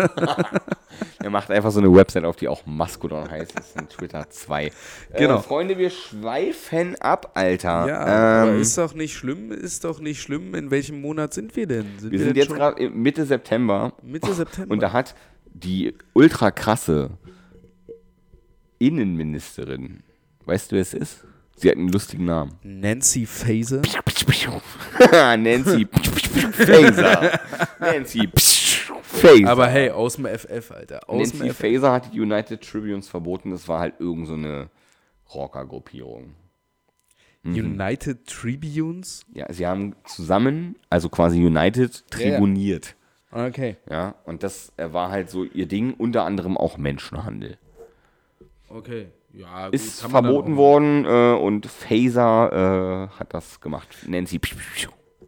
Speaker 3: er macht einfach so eine Website auf, die auch Maskodon heißt. Das ist ein Twitter 2.
Speaker 2: Genau.
Speaker 3: Äh, Freunde, wir schweifen ab, Alter.
Speaker 2: ja,
Speaker 3: ähm,
Speaker 2: ist doch nicht schlimm, ist doch nicht schlimm. In welchem Monat sind wir denn?
Speaker 3: wir
Speaker 2: denn
Speaker 3: sind jetzt
Speaker 2: schon
Speaker 3: gerade Mitte September
Speaker 2: Mitte September.
Speaker 3: und da hat die ultra krasse Innenministerin, weißt du, wer es ist? Sie hat einen lustigen Namen.
Speaker 2: Nancy Faser. (laughs)
Speaker 3: Nancy (laughs) Faser. Nancy Faser.
Speaker 2: Aber hey, aus dem FF, Alter. Aus
Speaker 3: Nancy. Faser hat die United Tribunes verboten. Das war halt irgend so eine Rocker-Gruppierung.
Speaker 2: United Tribunes.
Speaker 3: Ja, sie haben zusammen, also quasi United, tribuniert.
Speaker 2: Okay.
Speaker 3: Ja, und das äh, war halt so ihr Ding, unter anderem auch Menschenhandel.
Speaker 2: Okay. Ja, gut,
Speaker 3: Ist verboten worden äh, und Phaser äh, hat das gemacht. Nancy.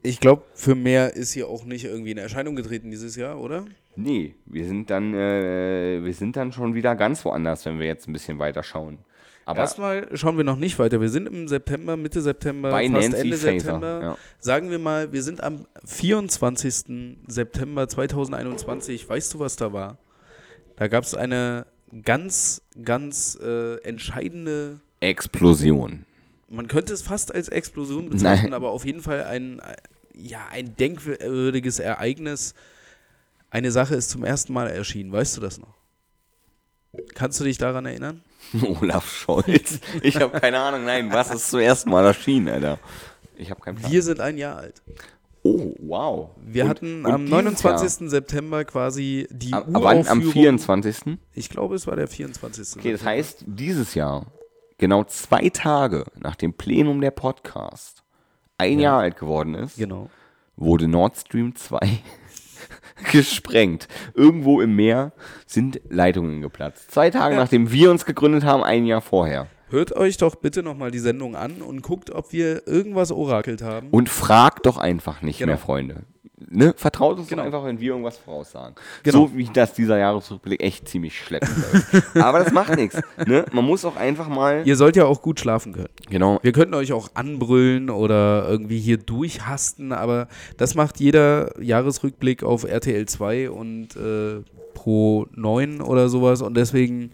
Speaker 2: Ich glaube, für mehr ist hier auch nicht irgendwie in Erscheinung getreten dieses Jahr, oder?
Speaker 3: Nee, wir sind dann, äh, wir sind dann schon wieder ganz woanders, wenn wir jetzt ein bisschen weiter schauen. Aber
Speaker 2: Erstmal schauen wir noch nicht weiter. Wir sind im September, Mitte September,
Speaker 3: Bei
Speaker 2: fast
Speaker 3: Nancy
Speaker 2: Ende
Speaker 3: Faeser,
Speaker 2: September.
Speaker 3: ja.
Speaker 2: Sagen wir mal, wir sind am 24. September 2021. Weißt du, was da war? Da gab es eine ganz, ganz äh, entscheidende,
Speaker 3: Explosion.
Speaker 2: man könnte es fast als Explosion bezeichnen,
Speaker 3: Nein.
Speaker 2: aber auf jeden Fall ein, ja, ein denkwürdiges Ereignis. Eine Sache ist zum ersten Mal erschienen. Weißt du das noch? Kannst du dich daran erinnern? (laughs)
Speaker 3: Olaf Scholz. Ich habe keine Ahnung, nein, was ist zum ersten Mal erschienen, Alter? Ich habe keinen Plan.
Speaker 2: Wir sind ein Jahr alt.
Speaker 3: Oh, wow.
Speaker 2: Wir
Speaker 3: Und-
Speaker 2: hatten
Speaker 3: und
Speaker 2: am
Speaker 3: dieses
Speaker 2: 29. September quasi die
Speaker 3: Jahr, am, wann, am
Speaker 2: Uraufführung.
Speaker 3: 24.
Speaker 2: Ich glaube, es war der 24.
Speaker 3: Okay, das heißt, dieses Jahr, genau zwei Tage nach dem Plenum der Podcast, ein Jahr alt geworden ist,
Speaker 2: Genau.
Speaker 3: wurde Nord Stream 2 (laughs) gesprengt. Irgendwo im Meer sind Leitungen geplatzt. Zwei Tage nachdem wir uns gegründet haben, ein Jahr vorher.
Speaker 2: Hört euch doch bitte nochmal die Sendung an und guckt, ob wir irgendwas orakelt haben.
Speaker 3: Und fragt doch einfach nicht
Speaker 2: Genau.
Speaker 3: mehr, Freunde. Ne? Vertraut uns
Speaker 2: Genau.
Speaker 3: doch einfach, wenn wir irgendwas voraussagen.
Speaker 2: Genau.
Speaker 3: So wie das dieser Jahresrückblick echt ziemlich schleppend läuft. (laughs) Aber das macht nichts. Ne? Man muss auch einfach mal.
Speaker 2: Ihr sollt ja auch gut schlafen können.
Speaker 3: Genau.
Speaker 2: Wir könnten euch auch anbrüllen oder irgendwie hier durchhasten, aber das macht jeder Jahresrückblick auf RTL 2 und äh, Pro 9 oder sowas. Und deswegen,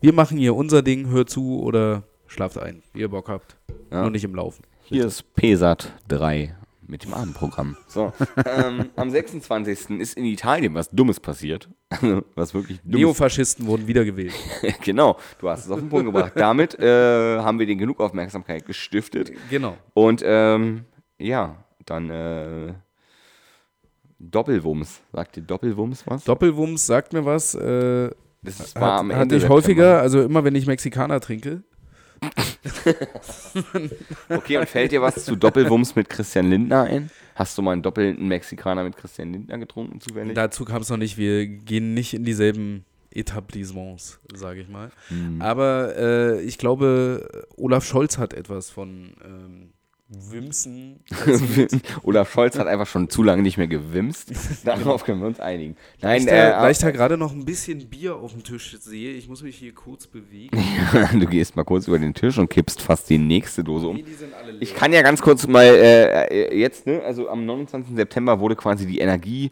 Speaker 2: wir machen hier unser Ding, hört zu oder schlaft ein, wie ihr Bock habt.
Speaker 3: Ja.
Speaker 2: Nur nicht im Laufen.
Speaker 3: Hier ist PSAT 3 mit dem Abendprogramm. So, ähm, am 26. ist in Italien was Dummes passiert. was wirklich Dummes.
Speaker 2: Neofaschisten wurden wiedergewählt. (laughs)
Speaker 3: genau, du hast es auf den Punkt gebracht. Damit äh, haben wir den genug Aufmerksamkeit gestiftet.
Speaker 2: Genau.
Speaker 3: Und ähm, ja, dann äh, Doppelwumms. Sagt dir Doppelwumms was?
Speaker 2: Doppelwumms sagt mir was. Äh,
Speaker 3: das ist- war
Speaker 2: hat,
Speaker 3: am Ende
Speaker 2: hatte ich häufiger, also immer wenn ich Mexikaner trinke. (laughs)
Speaker 3: Okay, und fällt dir was zu Doppelwumms mit Christian Lindner ein? Hast du mal einen doppelten Mexikaner mit Christian Lindner getrunken zufällig?
Speaker 2: Dazu kam es noch nicht. Wir gehen nicht in dieselben Etablissements, sage ich mal.
Speaker 3: Hm.
Speaker 2: Aber äh, ich glaube, Olaf Scholz hat etwas von ähm, Wimsen. (laughs)
Speaker 3: Olaf Scholz hat einfach schon zu lange nicht mehr gewimst. (laughs) Darauf können wir uns einigen. Nein,
Speaker 2: Weil ich
Speaker 3: äh,
Speaker 2: da, weil ich da gerade noch ein bisschen Bier auf dem Tisch sehe. Ich muss mich hier kurz bewegen. (laughs)
Speaker 3: du gehst mal kurz über den Tisch und kippst fast die nächste Dose um.
Speaker 2: Nee, die sind alle leer.
Speaker 3: Ich kann ja ganz kurz mal äh, äh, jetzt, ne, also am 29. September wurde quasi die Energiepreisbremse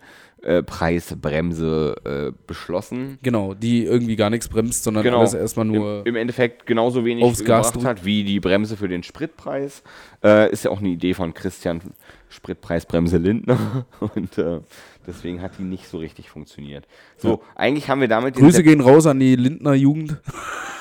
Speaker 3: äh, beschlossen.
Speaker 2: Genau, die irgendwie gar nichts bremst, sondern
Speaker 3: Genau.
Speaker 2: alles erstmal nur.
Speaker 3: Im, Im Endeffekt genauso wenig
Speaker 2: aufs Gas
Speaker 3: gebracht hat wie die Bremse für den Spritpreis. Äh, ist ja auch eine Idee von Christian Spritpreisbremse Lindner. (laughs) Und äh, deswegen hat die nicht so richtig funktioniert. So, eigentlich haben wir damit
Speaker 2: Grüße gehen raus an die Lindner Jugend.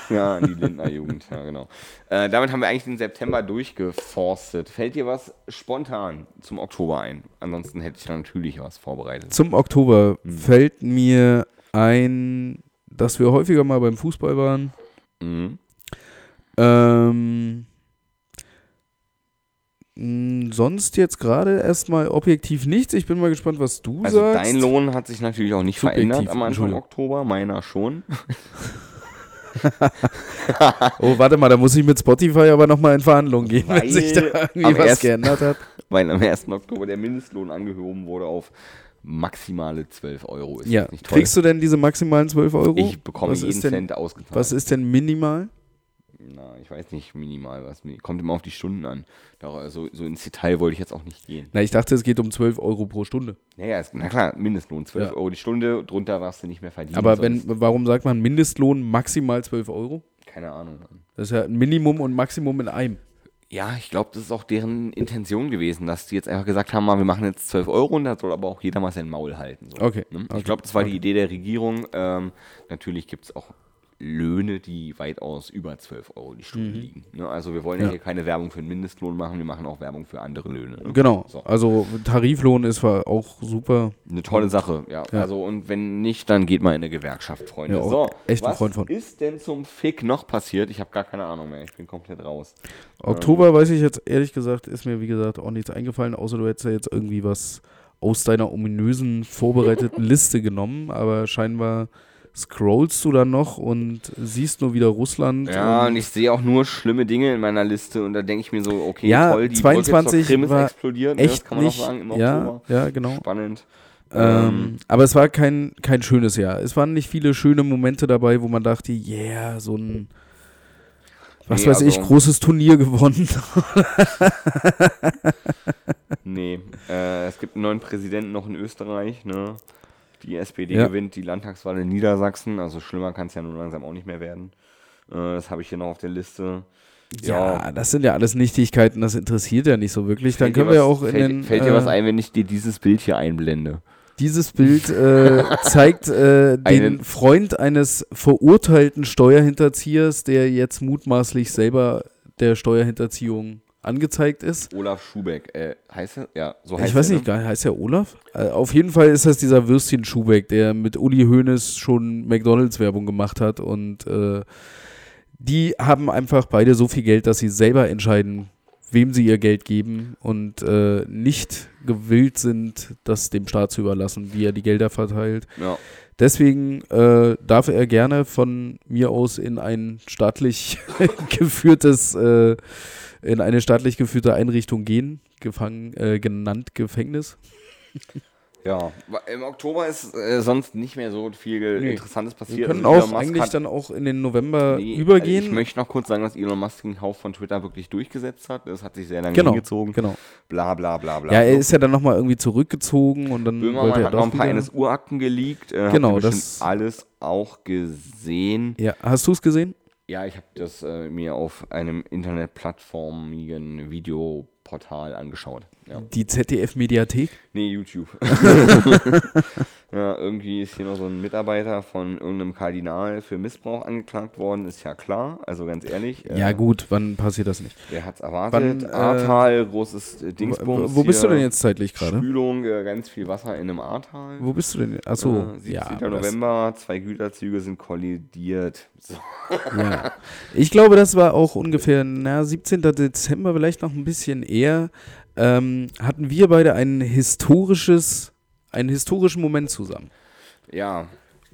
Speaker 3: Ja, die Lindner Jugend, ja genau. Äh, damit haben wir eigentlich den September durchgeforstet. Fällt dir was spontan zum Oktober ein? Ansonsten hätte ich da natürlich was vorbereitet.
Speaker 2: Zum Oktober
Speaker 3: Hm.
Speaker 2: fällt mir ein, dass wir häufiger mal beim Fußball waren.
Speaker 3: Mhm.
Speaker 2: Ähm, sonst jetzt gerade erstmal objektiv nichts. Ich bin mal gespannt, was du
Speaker 3: Also
Speaker 2: sagst.
Speaker 3: dein Lohn hat sich natürlich auch nicht
Speaker 2: Subjektiv,
Speaker 3: verändert am Anfang. Oktober, meiner schon. (laughs) (laughs)
Speaker 2: Oh, warte mal, da muss ich mit Spotify aber nochmal in Verhandlungen gehen,
Speaker 3: Weil
Speaker 2: wenn sich da irgendwie was
Speaker 3: ersten-
Speaker 2: geändert hat.
Speaker 3: Weil am 1. Oktober der Mindestlohn angehoben wurde auf maximale 12 Euro. Ist
Speaker 2: Ja,
Speaker 3: das nicht toll?
Speaker 2: kriegst du denn diese maximalen 12 Euro?
Speaker 3: ich bekomme
Speaker 2: was
Speaker 3: jeden
Speaker 2: denn,
Speaker 3: Cent ausgezahlt.
Speaker 2: Was ist denn minimal?
Speaker 3: Na, ich weiß nicht, minimal was. Kommt immer auf die Stunden an. So, so ins Detail wollte ich jetzt auch nicht gehen.
Speaker 2: Na, ich dachte, es geht um 12 Euro pro Stunde.
Speaker 3: Naja, ist, na klar, Mindestlohn 12
Speaker 2: Ja.
Speaker 3: Euro die Stunde, drunter darfst du nicht mehr verdienen.
Speaker 2: Aber wenn, warum sagt man Mindestlohn maximal 12 Euro?
Speaker 3: Keine Ahnung.
Speaker 2: Das ist ja ein Minimum und Maximum in einem.
Speaker 3: Ja, ich glaube, das ist auch deren Intention gewesen, dass die jetzt einfach gesagt haben, mal, wir machen jetzt 12 Euro und da soll aber auch jeder mal sein Maul halten. So,
Speaker 2: Okay,
Speaker 3: ne?
Speaker 2: okay,
Speaker 3: Ich glaube, das war die
Speaker 2: okay.
Speaker 3: Idee der Regierung. Ähm, natürlich gibt es auch Löhne, die weitaus über 12 Euro die Stunde liegen. Ne? Also wir wollen ja.
Speaker 2: Ja.
Speaker 3: hier keine Werbung für den Mindestlohn machen, wir machen auch Werbung für andere Löhne. Ne?
Speaker 2: Genau.
Speaker 3: So.
Speaker 2: Also Tariflohn ist zwar auch super.
Speaker 3: Eine tolle Sache, ja.
Speaker 2: Ja.
Speaker 3: Also und wenn nicht, dann geht mal in eine Gewerkschaft, Freunde.
Speaker 2: Ja,
Speaker 3: so,
Speaker 2: echt ein
Speaker 3: was
Speaker 2: Freund von.
Speaker 3: ist denn zum Fick noch passiert? Ich habe gar keine Ahnung mehr. Ich bin komplett raus.
Speaker 2: Oktober weiß ich jetzt ehrlich gesagt, ist mir wie gesagt auch nichts eingefallen, außer du hättest ja jetzt irgendwie was aus deiner ominösen vorbereiteten (laughs) Liste genommen, aber scheinbar scrollst du dann noch und siehst nur wieder Russland.
Speaker 3: Ja,
Speaker 2: und
Speaker 3: und ich sehe auch nur schlimme Dinge in meiner Liste und da denke ich mir so, okay,
Speaker 2: Ja,
Speaker 3: toll, die
Speaker 2: 22
Speaker 3: Brücke
Speaker 2: war
Speaker 3: explodiert, ne?
Speaker 2: echt
Speaker 3: das kann man
Speaker 2: nicht.
Speaker 3: auch sagen im
Speaker 2: ja,
Speaker 3: Oktober.
Speaker 2: ja, genau.
Speaker 3: Spannend.
Speaker 2: Ähm, aber es war kein, kein schönes Jahr. Es waren nicht viele schöne Momente dabei, wo man dachte, yeah, so ein, was
Speaker 3: Nee,
Speaker 2: weiß ich,
Speaker 3: also-
Speaker 2: großes Turnier gewonnen. (laughs)
Speaker 3: Nee, äh, es gibt einen neuen Präsidenten noch in Österreich, ne? Die SPD
Speaker 2: Ja.
Speaker 3: gewinnt die Landtagswahl in Niedersachsen, also schlimmer kann es ja nun langsam auch nicht mehr werden. Äh, das habe ich hier noch auf der Liste.
Speaker 2: Ja, das sind ja alles Nichtigkeiten, das interessiert ja nicht so wirklich. Dann
Speaker 3: Fällt dir
Speaker 2: können wir ja
Speaker 3: was-
Speaker 2: auch in
Speaker 3: fällt,
Speaker 2: den.
Speaker 3: Fällt dir was
Speaker 2: äh,
Speaker 3: ein, wenn ich dir dieses Bild hier einblende?
Speaker 2: Dieses Bild äh, (laughs) zeigt äh, den
Speaker 3: Einen-
Speaker 2: Freund eines verurteilten Steuerhinterziehers, der jetzt mutmaßlich selber der Steuerhinterziehung angezeigt ist.
Speaker 3: Olaf Schubeck, äh, heißt er? Ja, so heißt
Speaker 2: Ich weiß
Speaker 3: er,
Speaker 2: nicht, gar- heißt er Olaf? Äh, auf jeden Fall ist das dieser Würstchen Schubeck, der mit Uli Hoeneß schon McDonalds-Werbung gemacht hat und äh, die haben einfach beide so viel Geld, dass sie selber entscheiden, wem sie ihr Geld geben und äh, nicht gewillt sind, das dem Staat zu überlassen, wie er die Gelder verteilt.
Speaker 3: Ne? Ja.
Speaker 2: Deswegen äh, darf er gerne von mir aus in ein staatlich (laughs) geführtes, äh, in eine staatlich geführte Einrichtung gehen, gefangen, äh, genannt Gefängnis.
Speaker 3: Ja, im Oktober ist äh, sonst nicht mehr so viel
Speaker 2: Nee.
Speaker 3: Interessantes passiert.
Speaker 2: Wir können
Speaker 3: Also
Speaker 2: auch eigentlich dann auch in den November
Speaker 3: Nee,
Speaker 2: übergehen.
Speaker 3: Ich möchte noch kurz sagen, dass Elon Musk den Kauf von Twitter wirklich durchgesetzt hat. Das hat sich sehr lange
Speaker 2: genau,
Speaker 3: hingezogen.
Speaker 2: genau.
Speaker 3: Bla bla bla bla.
Speaker 2: Ja, er ist ja dann nochmal irgendwie zurückgezogen und dann wollte
Speaker 3: Böhmermann
Speaker 2: er
Speaker 3: hat noch ein paar. NSU-Akten geleakt. Äh,
Speaker 2: Genau, das-
Speaker 3: alles auch gesehen.
Speaker 2: Ja, hast du es gesehen?
Speaker 3: Ja, ich habe das äh, mir auf einem internetplattformigen Videoportal angeschaut. Ja.
Speaker 2: Die ZDF-Mediathek?
Speaker 3: Nee, YouTube. (laughs) ja, irgendwie ist hier noch so ein Mitarbeiter von irgendeinem Kardinal für Missbrauch angeklagt worden, ist ja klar. Also ganz ehrlich. äh,
Speaker 2: Ja, gut, wann passiert das nicht?
Speaker 3: Wer hat's erwartet?
Speaker 2: Wann, äh,
Speaker 3: Ahrtal, großes äh,
Speaker 2: Wo,
Speaker 3: Dingsbums.
Speaker 2: wo bist du
Speaker 3: hier.
Speaker 2: denn jetzt zeitlich gerade?
Speaker 3: Spülung, äh, ganz viel Wasser in einem Ahrtal.
Speaker 2: Wo bist du denn? Achso,
Speaker 3: Äh, 17.
Speaker 2: ja.
Speaker 3: November, zwei Güterzüge sind kollidiert. So.
Speaker 2: Ja. Ich glaube, das war auch ungefähr, na, 17. Dezember, vielleicht noch ein bisschen eher, ähm, hatten wir beide ein historisches, einen historischen Moment zusammen.
Speaker 3: Ja.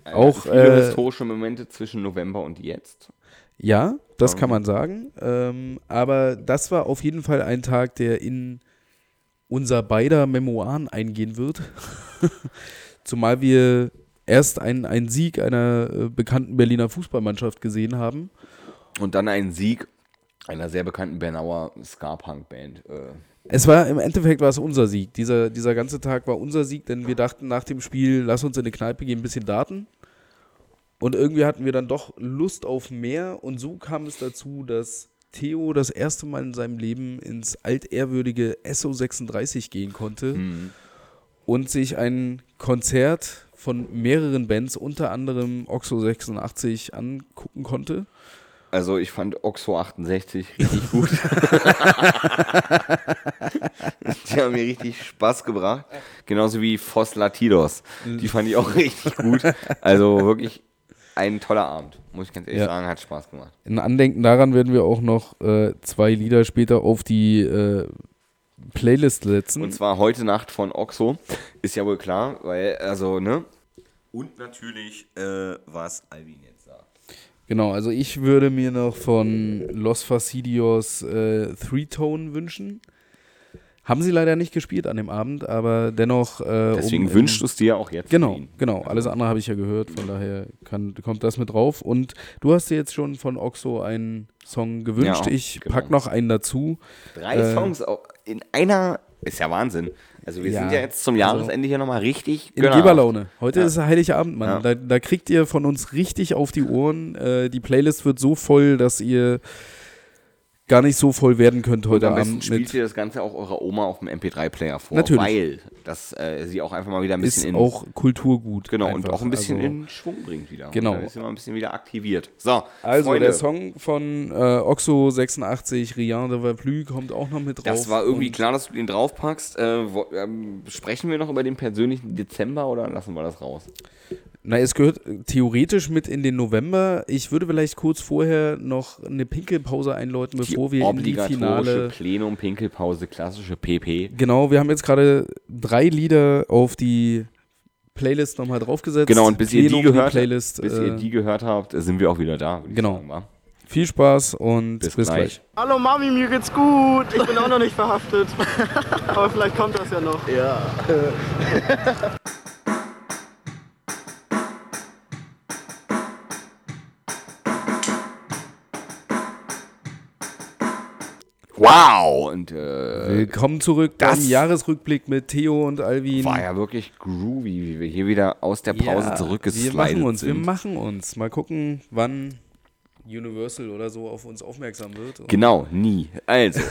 Speaker 3: Äh,
Speaker 2: Auch,
Speaker 3: viele
Speaker 2: äh,
Speaker 3: historische Momente zwischen November und jetzt.
Speaker 2: Ja, das
Speaker 3: Ähm.
Speaker 2: kann man sagen. Ähm, aber das war auf jeden Fall ein Tag, der in unser beider Memoiren eingehen wird. (laughs) Zumal wir erst einen, einen Sieg einer äh, bekannten Berliner Fußballmannschaft gesehen haben.
Speaker 3: Und dann ein Sieg einer sehr bekannten Bernauer Ska-Punk-Band. Äh,
Speaker 2: Es war im Endeffekt war es unser Sieg. Dieser, dieser ganze Tag war unser Sieg, denn wir dachten nach dem Spiel, lass uns in eine Kneipe gehen, ein bisschen daten. Und irgendwie hatten wir dann doch Lust auf mehr. Und so kam es dazu, dass Theo das erste Mal in seinem Leben ins altehrwürdige SO36 gehen konnte
Speaker 3: hm.
Speaker 2: und sich ein Konzert von mehreren Bands, unter anderem Oxo 86, angucken konnte.
Speaker 3: Also ich fand Oxo 68 richtig gut. (laughs) Die haben mir richtig Spaß gebracht. Genauso wie Fos Latidos. Die fand ich auch richtig gut. Also wirklich ein toller Abend. Muss ich ganz ehrlich
Speaker 2: Ja.
Speaker 3: sagen, hat Spaß gemacht.
Speaker 2: In Andenken daran werden wir auch noch äh, zwei Lieder später auf die äh, Playlist setzen.
Speaker 3: Und zwar heute Nacht von Oxo. Ist ja wohl klar, weil, also, ne? Und natürlich, äh, was Alvin jetzt sagt.
Speaker 2: Genau, also ich würde mir noch von Los Fastidios äh, Three Tone wünschen. Haben sie leider nicht gespielt an dem Abend, aber dennoch. Äh,
Speaker 3: Deswegen
Speaker 2: um,
Speaker 3: wünschst du es dir auch jetzt.
Speaker 2: Genau, genau. Alles andere habe ich ja gehört, von daher kann, kommt das mit drauf. Und du hast dir jetzt schon von Oxo einen Song gewünscht.
Speaker 3: Ja,
Speaker 2: ich
Speaker 3: genau.
Speaker 2: pack noch einen dazu.
Speaker 3: Drei
Speaker 2: Äh,
Speaker 3: Songs in einer. Ist ja Wahnsinn. Also wir
Speaker 2: Ja,
Speaker 3: sind ja jetzt zum
Speaker 2: also
Speaker 3: Jahresende hier nochmal richtig
Speaker 2: In
Speaker 3: gönnerhaft.
Speaker 2: Geberlaune. Heute
Speaker 3: Ja.
Speaker 2: ist Heiligabend, Mann.
Speaker 3: Ja.
Speaker 2: Da, da kriegt ihr von uns richtig auf die Ohren. Äh, die Playlist wird so voll, dass ihr gar nicht so voll werden könnte heute
Speaker 3: Und am
Speaker 2: Abend
Speaker 3: spielt ihr das Ganze auch eurer Oma auf dem MP3-Player vor.
Speaker 2: Natürlich.
Speaker 3: Weil das äh, sie auch einfach mal wieder ein
Speaker 2: Ist
Speaker 3: bisschen in,
Speaker 2: auch Kulturgut.
Speaker 3: genau, und
Speaker 2: einfach.
Speaker 3: auch ein bisschen
Speaker 2: also,
Speaker 3: in Schwung bringt wieder.
Speaker 2: Genau.
Speaker 3: Und ist immer ein bisschen wieder aktiviert. So,
Speaker 2: Also
Speaker 3: Freunde,
Speaker 2: der Song von äh, Oxo 86, Rien de Plus, kommt auch noch mit drauf.
Speaker 3: das war irgendwie
Speaker 2: Und
Speaker 3: klar, dass du den draufpackst. Äh, wo, ähm, sprechen wir noch über den persönlichen Dezember oder lassen wir das raus?
Speaker 2: Na, es gehört theoretisch mit in den November. Ich würde vielleicht kurz vorher noch eine Pinkelpause einläuten, bevor wir in die Finale.
Speaker 3: Plenum, Pinkelpause, klassische PP.
Speaker 2: Genau, wir haben jetzt gerade drei Lieder auf die Playlist nochmal draufgesetzt.
Speaker 3: Genau, und bis ihr die
Speaker 2: Plenum,
Speaker 3: gehört,
Speaker 2: Playlist,
Speaker 3: bis
Speaker 2: äh,
Speaker 3: ihr die gehört habt, sind wir auch wieder da.
Speaker 2: Genau.
Speaker 3: sagen?
Speaker 2: Viel Spaß und
Speaker 3: Bis
Speaker 2: bis,
Speaker 3: gleich.
Speaker 2: gleich.
Speaker 5: Hallo Mami, mir geht's gut. Ich bin auch noch nicht verhaftet. (laughs) Aber vielleicht kommt das ja noch. Ja. (laughs)
Speaker 3: Wow! Und äh,
Speaker 2: Willkommen zurück
Speaker 3: das-
Speaker 2: beim Jahresrückblick mit Theo und Alvin.
Speaker 3: war ja wirklich groovy, wie wir hier wieder aus der Pause
Speaker 2: Ja,
Speaker 3: zurückgeslidet
Speaker 2: Wir machen uns, wir
Speaker 3: sind.
Speaker 2: machen uns. Mal gucken, wann Universal oder so auf uns aufmerksam wird.
Speaker 3: Genau, nie. Also.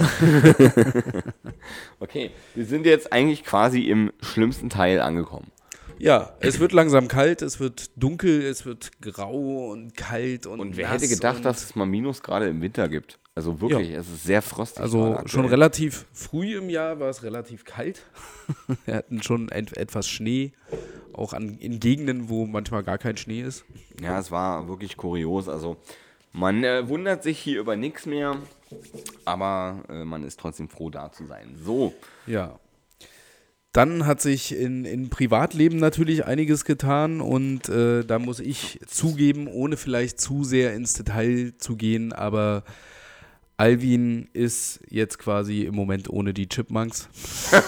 Speaker 3: (laughs) okay, wir sind jetzt eigentlich quasi im schlimmsten Teil angekommen.
Speaker 2: Ja, es wird langsam kalt, es wird dunkel, es wird grau und kalt und
Speaker 3: Und wer hätte gedacht, dass es mal Minusgrade im Winter gibt? Also wirklich, es ist sehr frostig.
Speaker 2: Also schon relativ früh im Jahr war es relativ kalt. (laughs) Wir hatten schon et etwas Schnee, auch an, in Gegenden, wo manchmal gar kein Schnee ist.
Speaker 3: Ja, es war wirklich kurios. Also man äh, wundert sich hier über nichts mehr, aber äh, man ist trotzdem froh, da zu sein. So,
Speaker 2: Ja. Dann hat sich in, in Privatleben natürlich einiges getan und äh, da muss ich zugeben, ohne vielleicht zu sehr ins Detail zu gehen, aber Alvin ist jetzt quasi im Moment ohne die Chipmunks.
Speaker 3: das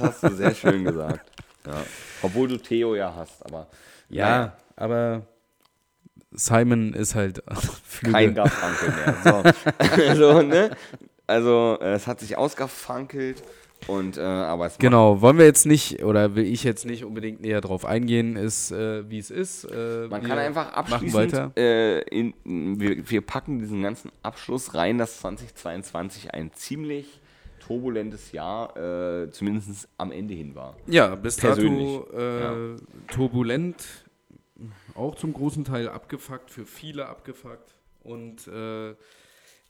Speaker 3: hast du sehr schön gesagt. Ja. Obwohl du Theo ja hast, aber naja,
Speaker 2: aber Simon ist halt (laughs) Flügel.
Speaker 3: kein Garfunkel mehr. So. (laughs) (laughs) also, ne? also äh, es hat sich ausgefankelt und äh, aber es
Speaker 2: Genau, wollen wir jetzt nicht, oder will ich jetzt nicht unbedingt näher drauf eingehen, ist, äh, wie es ist. Äh,
Speaker 3: Man kann einfach abschließend, äh, in, wir, wir packen diesen ganzen Abschluss rein, dass 2022 ein ziemlich turbulentes Jahr, äh, zumindest am Ende hin war.
Speaker 2: Ja, bis dato äh, turbulent, auch zum großen Teil abgefuckt, für viele abgefuckt. Und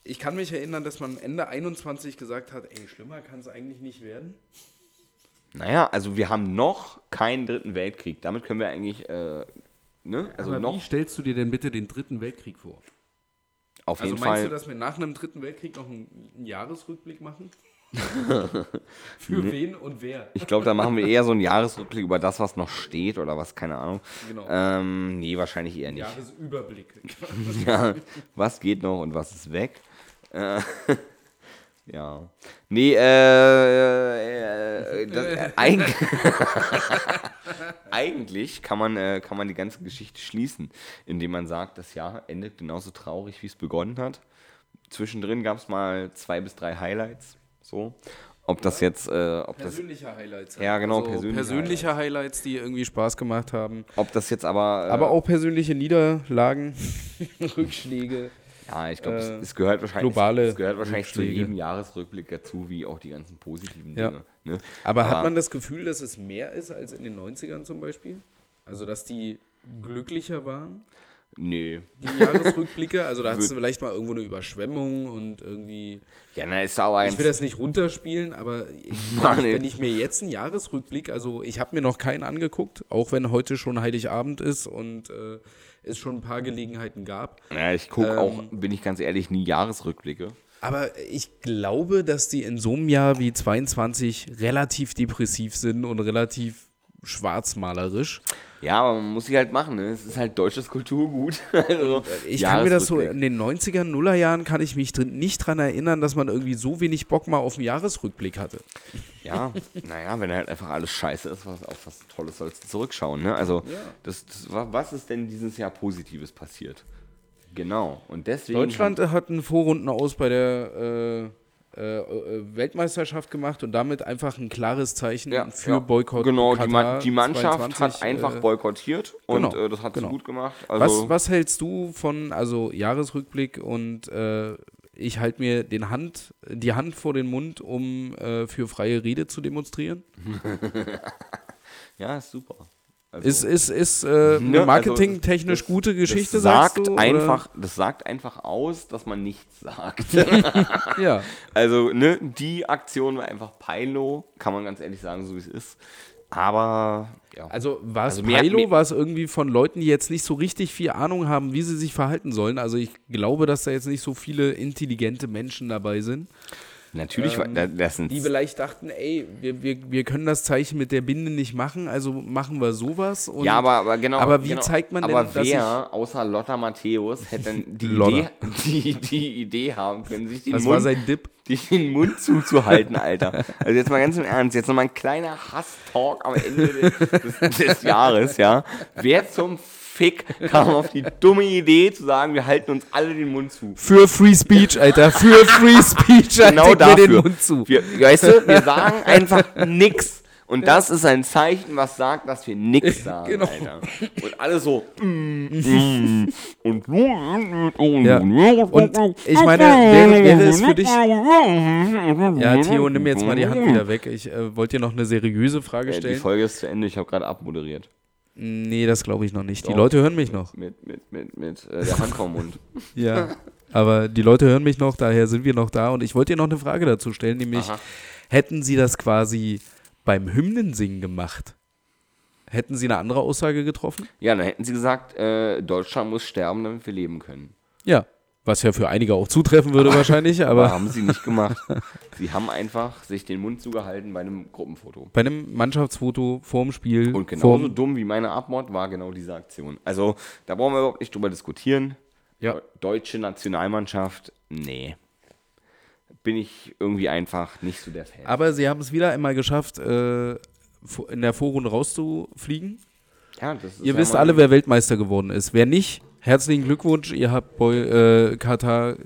Speaker 2: ich kann mich erinnern, dass man Ende 21 gesagt hat, ey, schlimmer kann es eigentlich nicht werden.
Speaker 3: Naja, also wir haben noch keinen dritten Weltkrieg. Damit können wir eigentlich, äh, ne? Also
Speaker 2: Aber wie
Speaker 3: noch
Speaker 2: stellst du dir denn bitte den dritten Weltkrieg vor?
Speaker 3: auf
Speaker 2: Also
Speaker 3: jeden
Speaker 2: meinst
Speaker 3: Fall.
Speaker 2: du, dass wir nach einem dritten Weltkrieg noch einen, einen Jahresrückblick machen? (laughs) Für wen und wer?
Speaker 3: Ich glaube, da machen wir eher so einen Jahresrückblick über das, was noch steht oder was, keine Ahnung.
Speaker 2: Genau.
Speaker 3: Ähm, nee, wahrscheinlich eher nicht.
Speaker 2: Jahresüberblick. (laughs)
Speaker 3: Ja, was geht noch und was ist weg? Äh, (laughs) ja. Nee, äh, äh, das, äh, eig (laughs) eigentlich kann man, äh, kann man die ganze Geschichte schließen, indem man sagt, das Jahr endet genauso traurig, wie es begonnen hat. Zwischendrin gab es mal zwei bis drei Highlights. So. Ob das jetzt, äh, ob das,
Speaker 2: Persönliche Highlights.
Speaker 3: Ja, genau,
Speaker 2: Also
Speaker 3: persönliche
Speaker 2: persönliche Highlights, die irgendwie Spaß gemacht haben.
Speaker 3: ob das jetzt aber. Äh,
Speaker 2: Aber auch persönliche Niederlagen, (laughs) Rückschläge.
Speaker 3: Ja, ich glaube,
Speaker 2: äh,
Speaker 3: es, es gehört wahrscheinlich,
Speaker 2: globale
Speaker 3: es gehört wahrscheinlich zu jedem Jahresrückblick dazu, wie auch die ganzen positiven
Speaker 2: Ja.
Speaker 3: Dinge. Ne?
Speaker 2: Aber hat man das Gefühl, dass es mehr ist als in den 90ern zum Beispiel? Also, dass die glücklicher waren,
Speaker 3: Nee.
Speaker 2: die Jahresrückblicke? (laughs) Also, da hattest du vielleicht mal irgendwo eine Überschwemmung und irgendwie.
Speaker 3: Ja, na, ist aber
Speaker 2: Ich will das nicht runterspielen, aber ich,
Speaker 3: Mann,
Speaker 2: wenn,
Speaker 3: ey.
Speaker 2: ich, wenn ich mir jetzt einen Jahresrückblick, also ich habe mir noch keinen angeguckt, auch wenn heute schon Heiligabend ist und äh, es schon ein paar Gelegenheiten gab.
Speaker 3: Ja, ich gucke
Speaker 2: Ähm,
Speaker 3: auch, bin ich ganz ehrlich, nie Jahresrückblicke.
Speaker 2: Aber ich glaube, dass die in so einem Jahr wie 22 relativ depressiv sind und relativ schwarzmalerisch.
Speaker 3: Ja, aber man muss sie halt machen. Ne? Es ist halt deutsches Kulturgut. (laughs) also,
Speaker 2: Ich kann mir das so in den 90er, Nullerjahren kann ich mich drin, nicht dran erinnern, dass man irgendwie so wenig Bock mal auf einen Jahresrückblick hatte.
Speaker 3: Ja, (laughs) naja, wenn halt einfach alles scheiße ist, was, auf was Tolles sollst du zurückschauen. Ne? Also,
Speaker 2: Ja.
Speaker 3: das, das, wa- was ist denn dieses Jahr Positives passiert? Genau. Und deswegen.
Speaker 2: Deutschland hat einen Vorrunden aus bei der äh, Weltmeisterschaft gemacht und damit einfach ein klares Zeichen
Speaker 3: Ja,
Speaker 2: für
Speaker 3: ja.
Speaker 2: Boykott.
Speaker 3: Genau, die, Ma die Mannschaft
Speaker 2: 22,
Speaker 3: hat einfach
Speaker 2: äh,
Speaker 3: boykottiert und
Speaker 2: genau,
Speaker 3: äh, das hat
Speaker 2: genau.
Speaker 3: sie gut gemacht. Also,
Speaker 2: Was, was hältst du von, also Jahresrückblick und äh, ich halte mir den Hand, die Hand vor den Mund, um äh, für freie Rede zu demonstrieren. (laughs)
Speaker 3: Ja, ist super. Also,
Speaker 2: Ist, ist, ist äh, eine
Speaker 3: Ne,
Speaker 2: marketingtechnisch
Speaker 3: also,
Speaker 2: gute Geschichte,
Speaker 3: das sagt
Speaker 2: sagst du? oder?
Speaker 3: einfach, Das sagt einfach aus, dass man nichts sagt. (laughs)
Speaker 2: Ja.
Speaker 3: also, ne, die Aktion war einfach Pilo, kann man ganz ehrlich sagen, so wie es ist. Aber, ja.
Speaker 2: Also war es
Speaker 3: Also
Speaker 2: Pilo, war es irgendwie von Leuten, die jetzt nicht so richtig viel Ahnung haben, wie sie sich verhalten sollen? Also ich glaube, dass da jetzt nicht so viele intelligente Menschen dabei sind,
Speaker 3: Natürlich, da- das sind
Speaker 2: ähm, die vielleicht dachten, ey, wir, wir, wir können das Zeichen mit der Binde nicht machen, also machen wir sowas. Und
Speaker 3: Ja, aber, aber genau.
Speaker 2: aber wie
Speaker 3: genau.
Speaker 2: zeigt man denn,
Speaker 3: aber wer außer Lotta Matthäus hätte denn die. (laughs) Idee, die, die Idee haben können, sich den
Speaker 2: das war
Speaker 3: Mund,
Speaker 2: sein Dip.
Speaker 3: den Mund zuzuhalten, Alter. Also jetzt mal ganz im Ernst, jetzt nochmal ein kleiner Hass-Talk am Ende des, des, des Jahres, ja. Wer zum Fick kam auf die dumme Idee zu sagen, wir halten uns alle den Mund zu?
Speaker 2: Für Free Speech, Alter, für Free Speech,
Speaker 3: Genau
Speaker 2: halten wir
Speaker 3: dafür.
Speaker 2: den Mund zu.
Speaker 3: Wir, weißt du, wir sagen einfach nix. Und das ist ein Zeichen, was sagt, dass wir nix sagen,
Speaker 2: Genau.
Speaker 3: Alter. Und alle so. mm, mm, und
Speaker 2: Ja. Und ich meine, wäre, wäre es für dich. Ja, Theo, nimm jetzt mal die Hand wieder weg. Ich äh, wollte dir noch eine seriöse Frage
Speaker 3: Ja, die
Speaker 2: stellen.
Speaker 3: Folge ist zu Ende, ich habe gerade abmoderiert.
Speaker 2: Nee, das glaube ich noch nicht. Die
Speaker 3: Doch.
Speaker 2: Leute hören mich noch.
Speaker 3: Mit, mit, mit, mit äh, der Hand vom Mund. (laughs)
Speaker 2: Ja. Aber die Leute hören mich noch, daher sind wir noch da. Und ich wollte dir noch eine Frage dazu stellen, nämlich,
Speaker 3: Aha.
Speaker 2: hätten Sie das quasi beim Hymnensingen gemacht? Hätten Sie eine andere Aussage getroffen?
Speaker 3: Ja, dann hätten sie gesagt, äh, Deutschland muss sterben, damit wir leben können.
Speaker 2: Ja. Was ja für einige auch zutreffen würde wahrscheinlich,
Speaker 3: Aber (laughs)
Speaker 2: aber
Speaker 3: haben sie nicht gemacht. sie haben einfach sich den Mund zugehalten bei einem Gruppenfoto.
Speaker 2: bei einem Mannschaftsfoto vorm Spiel,
Speaker 3: Und genauso dumm wie meine Abmord war genau diese Aktion. Also, da brauchen wir überhaupt nicht drüber diskutieren.
Speaker 2: Ja.
Speaker 3: Deutsche Nationalmannschaft, nee. Bin ich irgendwie einfach nicht so der Fan.
Speaker 2: aber Sie haben es wieder einmal geschafft, äh, in der Vorrunde rauszufliegen.
Speaker 3: ja, das ist
Speaker 2: Ihr
Speaker 3: ja
Speaker 2: wisst alle, wer Weltmeister geworden ist. Wer nicht, herzlichen Glückwunsch. Ihr habt Boy, äh, Katar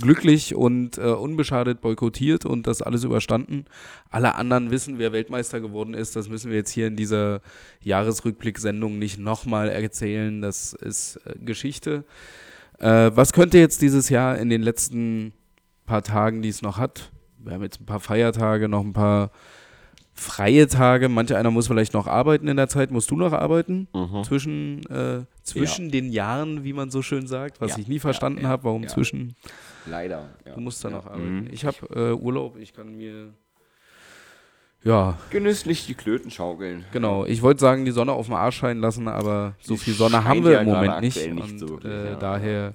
Speaker 2: glücklich und äh, unbeschadet boykottiert und das alles überstanden. Alle anderen wissen, wer Weltmeister geworden ist. Das müssen wir jetzt hier in dieser Jahresrückblick-Sendung nicht nochmal erzählen. Das ist äh, Geschichte. Äh, was könnte jetzt dieses Jahr in den letzten paar Tagen, die es noch hat, wir haben jetzt ein paar Feiertage, noch ein paar freie Tage. Manche einer muss vielleicht noch arbeiten in der Zeit. Musst du noch arbeiten?
Speaker 3: Mhm.
Speaker 2: Zwischen, äh, zwischen den Jahren, wie man so schön sagt, was
Speaker 3: Ja,
Speaker 2: ich nie
Speaker 3: ja,
Speaker 2: verstanden
Speaker 3: ja,
Speaker 2: habe, warum
Speaker 3: ja.
Speaker 2: zwischen.
Speaker 3: Leider. Ja.
Speaker 2: Du musst da
Speaker 3: ja.
Speaker 2: noch arbeiten.
Speaker 3: Mhm.
Speaker 2: Ich habe äh, Urlaub, ich kann mir. Ja,
Speaker 3: Genüsslich die Klöten schaukeln.
Speaker 2: genau. Ich wollte sagen, die Sonne auf dem Arsch scheinen lassen, aber so
Speaker 3: Die
Speaker 2: viel Sonne haben wir
Speaker 3: ja
Speaker 2: im Moment nicht.
Speaker 3: nicht
Speaker 2: und,
Speaker 3: so wirklich,
Speaker 2: äh,
Speaker 3: ja.
Speaker 2: Daher,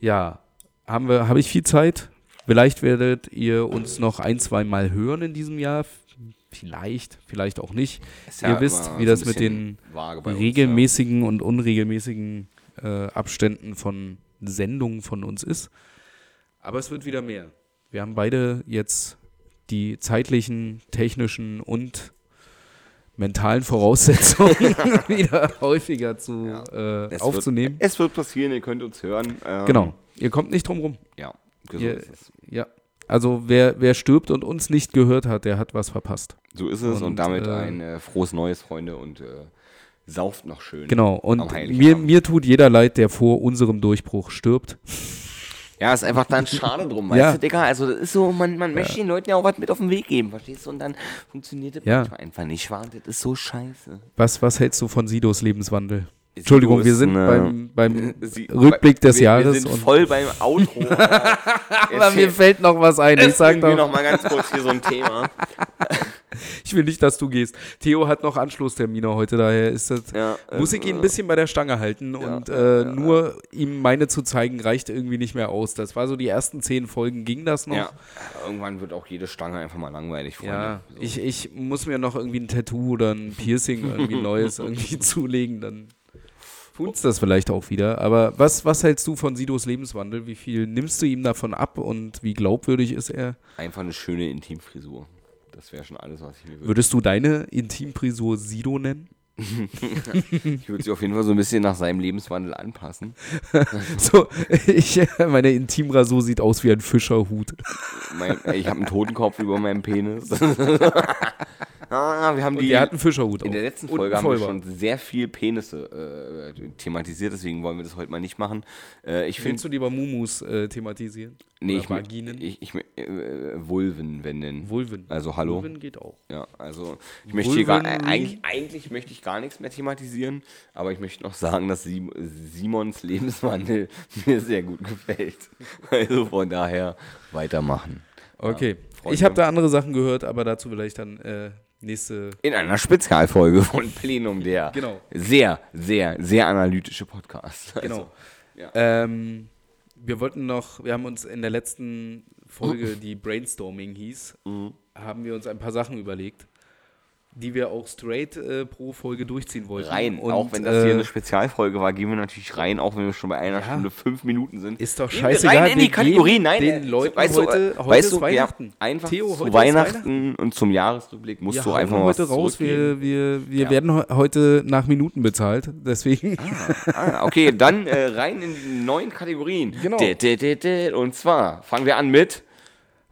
Speaker 2: ja, haben wir, habe ich viel Zeit. Vielleicht werdet ihr uns noch ein, zwei Mal hören in diesem Jahr. Vielleicht, vielleicht auch nicht.
Speaker 3: Ist
Speaker 2: Ihr wisst, wie das mit den
Speaker 3: bei uns,
Speaker 2: regelmäßigen und unregelmäßigen äh, Abständen von Sendungen von uns ist. Aber es wird wieder mehr. Wir haben beide jetzt die zeitlichen, technischen und mentalen Voraussetzungen (laughs) (laughs) wieder häufiger zu
Speaker 3: Ja.
Speaker 2: äh,
Speaker 3: Es
Speaker 2: aufzunehmen.
Speaker 3: Wird, es wird passieren, ihr könnt uns hören. Ähm,
Speaker 2: Genau. Ihr kommt nicht drum rum.
Speaker 3: Ja,
Speaker 2: Ihr,
Speaker 3: ist es.
Speaker 2: ja. Also wer, wer stirbt und uns nicht gehört hat, der hat was verpasst.
Speaker 3: So ist es und,
Speaker 2: Und,
Speaker 3: damit
Speaker 2: äh,
Speaker 3: ein äh, frohes Neues, Freunde, und äh, sauft noch schön.
Speaker 2: Genau. Und mir, mir tut jeder leid, der vor unserem Durchbruch stirbt.
Speaker 3: Ja, ist einfach dann schade drum, (laughs)
Speaker 2: Ja.
Speaker 3: weißt du, Digga? Also, das ist so, man, man möchte den Leuten ja auch was mit auf den Weg geben, verstehst du? Und dann funktioniert das
Speaker 2: Ja.
Speaker 3: einfach nicht, wa? Das ist so scheiße.
Speaker 2: Was, was hältst du von Sidos Lebenswandel? Entschuldigung, wir sind
Speaker 3: eine-
Speaker 2: beim, beim (laughs)
Speaker 3: Sie-
Speaker 2: Rückblick des
Speaker 3: wir,
Speaker 2: Jahres.
Speaker 3: Wir sind
Speaker 2: und
Speaker 3: voll beim Outro. (laughs)
Speaker 2: aber mir fällt noch was ein. Ich sag doch,
Speaker 3: noch mal ganz kurz hier so ein Thema. (laughs)
Speaker 2: ich will nicht, dass du gehst. Theo hat noch Anschlusstermine heute, daher ist das.
Speaker 3: Ja,
Speaker 2: Muss ich ihn ein
Speaker 3: äh,
Speaker 2: bisschen bei der Stange halten und
Speaker 3: ja,
Speaker 2: äh,
Speaker 3: ja,
Speaker 2: nur ihm meine zu zeigen, reicht irgendwie nicht mehr aus. Das war so die ersten zehn Folgen, ging das noch.
Speaker 3: Ja, irgendwann wird auch jede Stange einfach mal langweilig, Freunde.
Speaker 2: Ja,
Speaker 3: So.
Speaker 2: ich, ich muss mir noch irgendwie ein Tattoo oder ein Piercing irgendwie Neues irgendwie zulegen, dann funzt das vielleicht auch wieder. Aber was, was hältst du von Sidos Lebenswandel? Wie viel nimmst du ihm davon ab und wie glaubwürdig ist er?
Speaker 3: Einfach eine schöne Intimfrisur. Das wäre schon alles, was ich mir würde.
Speaker 2: Würdest du deine Intimfrisur Sido nennen? (laughs)
Speaker 3: Ich würde sie auf jeden Fall so ein bisschen nach seinem Lebenswandel anpassen. (laughs)
Speaker 2: So, ich, meine Intimrasur sieht aus wie ein Fischerhut.
Speaker 3: Mein, ich habe einen Totenkopf über meinem Penis. (laughs) Ah, wir haben
Speaker 2: Und
Speaker 3: die.
Speaker 2: der hat einen Fischerhut
Speaker 3: in der letzten Folge haben wir schon sehr viel Penisse äh, thematisiert, deswegen wollen wir das heute mal nicht machen. Äh, ich
Speaker 2: Willst
Speaker 3: finde.
Speaker 2: du lieber Mumus äh, thematisieren?
Speaker 3: Nee,
Speaker 2: Oder
Speaker 3: ich,
Speaker 2: Vaginen?
Speaker 3: ich, ich, äh, Vulven, wenn denn.
Speaker 2: Vulven.
Speaker 3: Also hallo.
Speaker 2: Vulven geht auch.
Speaker 3: Ja, also ich möchte hier gar, äh,
Speaker 2: Vulven-
Speaker 3: eigentlich, eigentlich möchte ich gar nichts mehr thematisieren, aber ich möchte noch sagen, dass Sim Simons Lebenswandel (laughs) mir sehr gut gefällt. Also von daher weitermachen.
Speaker 2: Okay.
Speaker 3: Freunde.
Speaker 2: ich habe da andere Sachen gehört, aber dazu vielleicht dann äh, nächste.
Speaker 3: In einer Spezialfolge von Plenum, der
Speaker 2: Genau.
Speaker 3: sehr, sehr, sehr analytische Podcast. Also,
Speaker 2: Genau.
Speaker 3: ja.
Speaker 2: Ähm, wir wollten noch, wir haben uns in der letzten Folge, die Brainstorming hieß,
Speaker 3: Mhm.
Speaker 2: haben wir uns ein paar Sachen überlegt, die wir auch straight äh, pro Folge durchziehen wollten.
Speaker 3: Rein,
Speaker 2: Und,
Speaker 3: auch wenn das hier
Speaker 2: äh,
Speaker 3: eine Spezialfolge war, gehen wir natürlich rein, auch wenn wir schon bei einer Stunde fünf Minuten sind.
Speaker 2: Ist doch scheißegal.
Speaker 3: Rein in die Kategorie, nein,
Speaker 2: den
Speaker 3: äh,
Speaker 2: Leuten
Speaker 3: weißt du,
Speaker 2: heute,
Speaker 3: äh,
Speaker 2: heute
Speaker 3: weißt
Speaker 2: ist
Speaker 3: du,
Speaker 2: Weihnachten.
Speaker 3: Ja, einfach
Speaker 2: Theo,
Speaker 3: zu
Speaker 2: heute ist
Speaker 3: Weihnachten und zum Jahresrückblick musst
Speaker 2: Wir
Speaker 3: du einfach mal was
Speaker 2: raus, wir, wir, wir
Speaker 3: Ja.
Speaker 2: werden he- heute nach Minuten bezahlt, deswegen.
Speaker 3: Ah, okay, dann äh, rein in die neuen Kategorien.
Speaker 2: Genau.
Speaker 3: Und zwar fangen wir an mit.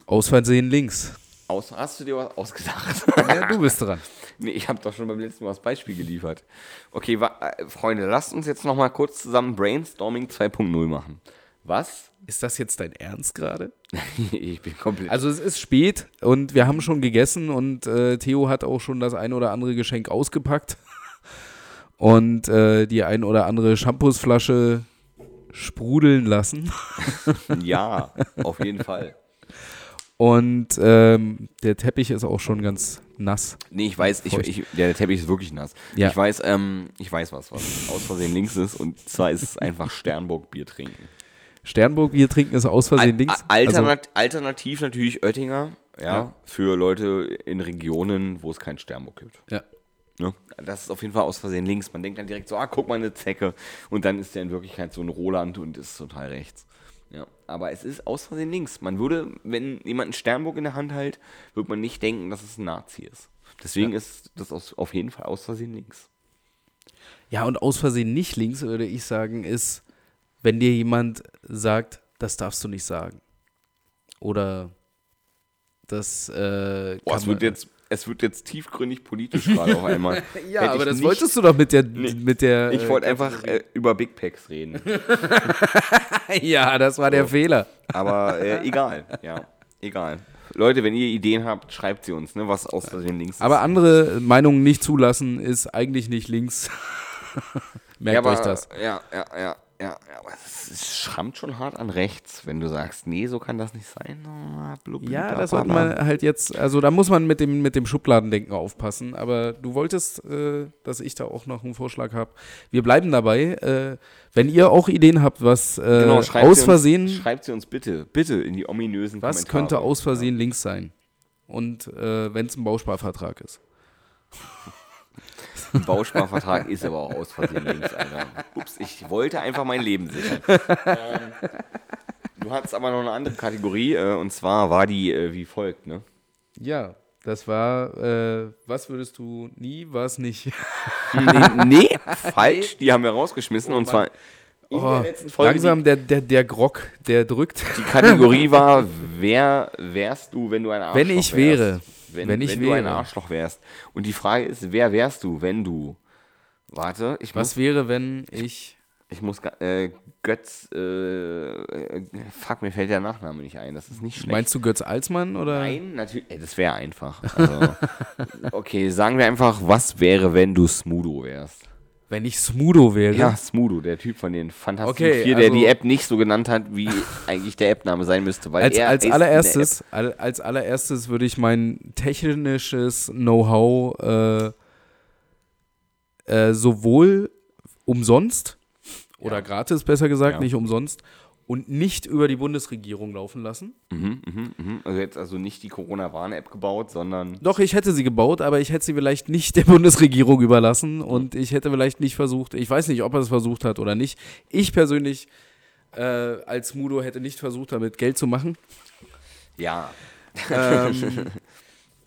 Speaker 2: Aus Versehen links.
Speaker 3: Aus, hast du dir was ausgedacht?
Speaker 2: Ja, du bist dran. (laughs)
Speaker 3: nee, ich habe doch schon beim letzten Mal das Beispiel geliefert. Okay, wa- äh, Freunde, lasst uns jetzt noch mal kurz zusammen Brainstorming 2.0 machen. Was?
Speaker 2: Ist das jetzt dein Ernst gerade? (laughs)
Speaker 3: ich bin komplett.
Speaker 2: Also es ist spät und wir haben schon gegessen und äh, Theo hat auch schon das ein oder andere Geschenk ausgepackt (laughs) und äh, die ein oder andere Shampoosflasche sprudeln lassen.
Speaker 3: ja, auf jeden Fall.
Speaker 2: Und ähm, der Teppich ist auch schon ganz nass.
Speaker 3: Nee, ich weiß, ich, ich, der Teppich ist wirklich nass.
Speaker 2: Ja.
Speaker 3: Ich weiß, ähm, ich weiß was, was aus Versehen links ist. Und zwar ist es einfach Sternburg-Bier trinken.
Speaker 2: Sternburg Bier trinken ist aus Versehen
Speaker 3: Al-
Speaker 2: links.
Speaker 3: a-
Speaker 2: Also,
Speaker 3: Alternat alternativ natürlich Oettinger, ja,
Speaker 2: Ja.
Speaker 3: für Leute in Regionen, wo es kein Sternburg gibt.
Speaker 2: ja.
Speaker 3: Ne? Das ist auf jeden Fall aus Versehen links. Man denkt dann direkt so, ah, guck mal, eine Zecke. Und dann ist der in Wirklichkeit so ein Roland und ist total rechts. Ja, aber es ist aus Versehen links. Man würde, wenn jemand einen Sternburg in der Hand hält, würde man nicht denken, dass es ein Nazi ist. Deswegen ist das aus, auf jeden Fall aus Versehen links.
Speaker 2: ja, und aus Versehen nicht links, würde ich sagen, ist, wenn dir jemand sagt, das darfst du nicht sagen. Oder das äh,
Speaker 3: Boah, es wird, jetzt, es wird jetzt tiefgründig politisch gerade auf einmal. (laughs)
Speaker 2: Ja,
Speaker 3: Hätte
Speaker 2: aber das
Speaker 3: nicht-
Speaker 2: wolltest du doch mit der. mit der
Speaker 3: Ich
Speaker 2: äh,
Speaker 3: wollte einfach
Speaker 2: Kategorie.
Speaker 3: äh, über Big Packs reden. (laughs)
Speaker 2: ja, das war der Fehler.
Speaker 3: Aber äh, (laughs) egal, ja, egal. Leute, wenn ihr Ideen habt, schreibt sie uns, ne, was aus Versehen links ist.
Speaker 2: Aber andere Meinungen nicht zulassen ist eigentlich nicht links. Merkt
Speaker 3: ja, aber,
Speaker 2: euch das.
Speaker 3: Ja, ja, ja, ja, ja, aber es, schrammt schon hart an rechts, wenn du sagst, nee, so kann das nicht sein. Oh, blub,
Speaker 2: Ja,
Speaker 3: blub,
Speaker 2: sollte man halt jetzt, also da muss man mit dem, mit dem Schubladendenken aufpassen. Aber du wolltest, äh, dass ich da auch noch einen Vorschlag habe. Wir bleiben dabei. Äh, wenn ihr auch Ideen habt, was äh,
Speaker 3: Genau, schreibt
Speaker 2: aus
Speaker 3: sie
Speaker 2: Versehen,
Speaker 3: Uns, schreibt sie uns bitte, bitte in die ominösen
Speaker 2: was
Speaker 3: Kommentare.
Speaker 2: könnte aus Versehen links sein? Und äh, wenn es ein Bausparvertrag ist. (laughs)
Speaker 3: Ein Bausparvertrag ist aber auch aus Versehen links, Alter. Ups, ich wollte einfach mein Leben sichern. ähm, du hattest aber noch eine andere Kategorie, äh, und zwar war die äh, wie folgt, ne?
Speaker 2: Ja, das war, äh, was würdest du nie, was nicht?
Speaker 3: Nee, nee (laughs) falsch, die haben wir rausgeschmissen, und zwar in
Speaker 2: Oh,
Speaker 3: der letzten Folge.
Speaker 2: langsam der, der, der Grog, der drückt.
Speaker 3: Die, die Kategorie war, (laughs) wer wärst du, wenn du ein Arschloch
Speaker 2: Wenn ich
Speaker 3: wärst?
Speaker 2: wäre.
Speaker 3: Wenn,
Speaker 2: Wenn ich
Speaker 3: wenn du ein. Arschloch wärst. Und die Frage ist, wer wärst du, wenn du. Warte, ich
Speaker 2: Was
Speaker 3: muss,
Speaker 2: wäre, wenn ich.
Speaker 3: ich muss äh, Götz, äh, äh, fuck, mir fällt der Nachname nicht ein, das ist nicht schlecht.
Speaker 2: Meinst du Götz Alsmann oder?
Speaker 3: Nein, natürlich, ey, das wäre einfach. Also, (laughs) okay, sagen wir einfach, was wäre, wenn du Smudo wärst?
Speaker 2: Wenn ich Smudo wäre.
Speaker 3: Ja, Smudo, der Typ von den Fantastischen
Speaker 2: Okay,
Speaker 3: Vier, der
Speaker 2: also-
Speaker 3: die App nicht so genannt hat, wie eigentlich der App-Name sein müsste. Weil
Speaker 2: Als,
Speaker 3: er
Speaker 2: als allererstes, all, als allererstes würde ich mein technisches Know-how äh, äh, sowohl umsonst oder gratis, besser gesagt,
Speaker 3: Ja.
Speaker 2: nicht umsonst, und nicht über die Bundesregierung laufen lassen.
Speaker 3: Mhm, mhm, mhm. Also jetzt also nicht die Corona-Warn-App gebaut, sondern
Speaker 2: Doch, ich hätte sie gebaut, aber ich hätte sie vielleicht nicht der Bundesregierung überlassen und ich hätte vielleicht nicht versucht, ich weiß nicht, ob er es versucht hat oder nicht. Ich persönlich äh, als Mudo hätte nicht versucht, damit Geld zu machen.
Speaker 3: ja.
Speaker 2: Ähm, (laughs)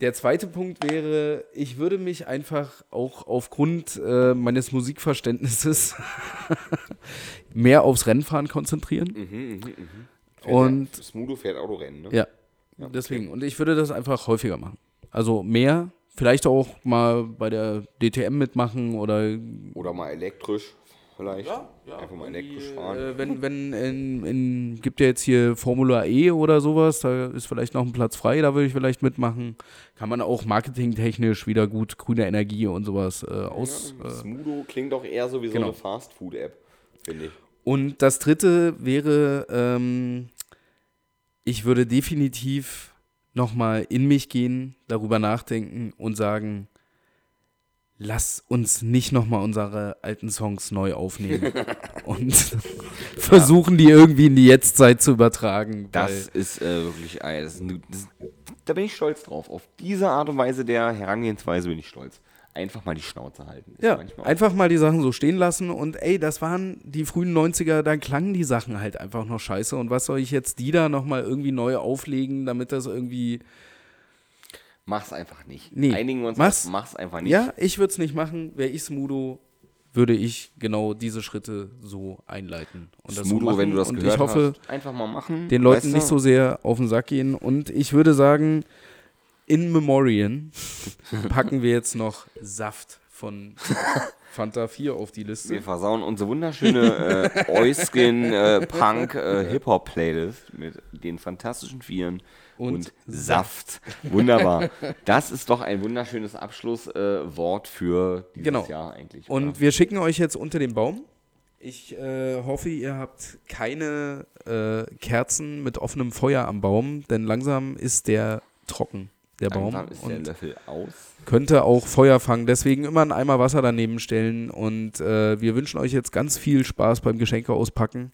Speaker 2: der zweite Punkt wäre, ich würde mich einfach auch aufgrund äh, meines Musikverständnisses (laughs) mehr aufs Rennfahren konzentrieren. Und
Speaker 3: Smudo fährt Autorennen, ne?
Speaker 2: ja, deswegen. Und ich würde das einfach häufiger machen. Also mehr vielleicht auch mal bei der DTM mitmachen oder
Speaker 3: Oder mal elektrisch vielleicht. Einfach mal elektrisch fahren.
Speaker 2: Äh, wenn, wenn, in, in, gibt ja jetzt hier Formula E oder sowas, da ist vielleicht noch ein Platz frei, da würde ich vielleicht mitmachen. Kann man auch marketingtechnisch wieder gut grüne Energie und sowas äh, aus. Äh,
Speaker 3: Smudo klingt doch eher so wie so
Speaker 2: genau.
Speaker 3: eine Fast-Food-App, finde ich.
Speaker 2: und das dritte wäre, ähm, ich würde definitiv nochmal in mich gehen, darüber nachdenken und sagen, lass uns nicht nochmal unsere alten Songs neu aufnehmen (laughs) und versuchen, die irgendwie in die Jetztzeit zu übertragen.
Speaker 3: Das ist äh, wirklich, äh, das das, da bin ich stolz drauf. Auf diese Art und Weise der Herangehensweise bin ich stolz. Einfach mal die Schnauze halten. Ist
Speaker 2: Ja, einfach mal die Sachen so stehen lassen und ey, das waren die frühen 90er, da klangen die Sachen halt einfach noch scheiße und was soll ich jetzt die da nochmal irgendwie neu auflegen, damit das irgendwie,
Speaker 3: Mach's einfach nicht.
Speaker 2: Nee.
Speaker 3: Einigen wir uns
Speaker 2: Mach's.
Speaker 3: auf, mach's einfach nicht.
Speaker 2: ja, ich würde es nicht machen, wäre ich Smudo, würde ich genau diese Schritte so einleiten. Und so
Speaker 3: Smudo,
Speaker 2: machen.
Speaker 3: wenn du das
Speaker 2: und
Speaker 3: gehört
Speaker 2: ich hoffe,
Speaker 3: hast, einfach mal machen.
Speaker 2: den Leuten
Speaker 3: weißt du?
Speaker 2: nicht so sehr auf den Sack gehen und ich würde sagen, in Memoriam (laughs) packen wir jetzt noch Saft von (laughs) Fanta 4 auf die Liste.
Speaker 3: Wir versauen unsere wunderschöne äh, (laughs) Oiskin äh, Punk äh, Hip-Hop Playlist mit den fantastischen Vieren und,
Speaker 2: Und
Speaker 3: Saft. Wunderbar. Das ist doch ein wunderschönes Abschlusswort äh, für dieses
Speaker 2: Genau.
Speaker 3: Jahr eigentlich.
Speaker 2: Und
Speaker 3: oder?
Speaker 2: wir schicken euch jetzt unter den Baum. Ich äh, hoffe, ihr habt keine äh, Kerzen mit offenem Feuer am Baum, denn langsam ist der trocken, der Baum.
Speaker 3: Langsam ist der
Speaker 2: und
Speaker 3: Löffel aus.
Speaker 2: könnte auch Feuer fangen. Deswegen immer einen Eimer Wasser daneben stellen. Und äh, wir wünschen euch jetzt ganz viel Spaß beim Geschenke auspacken.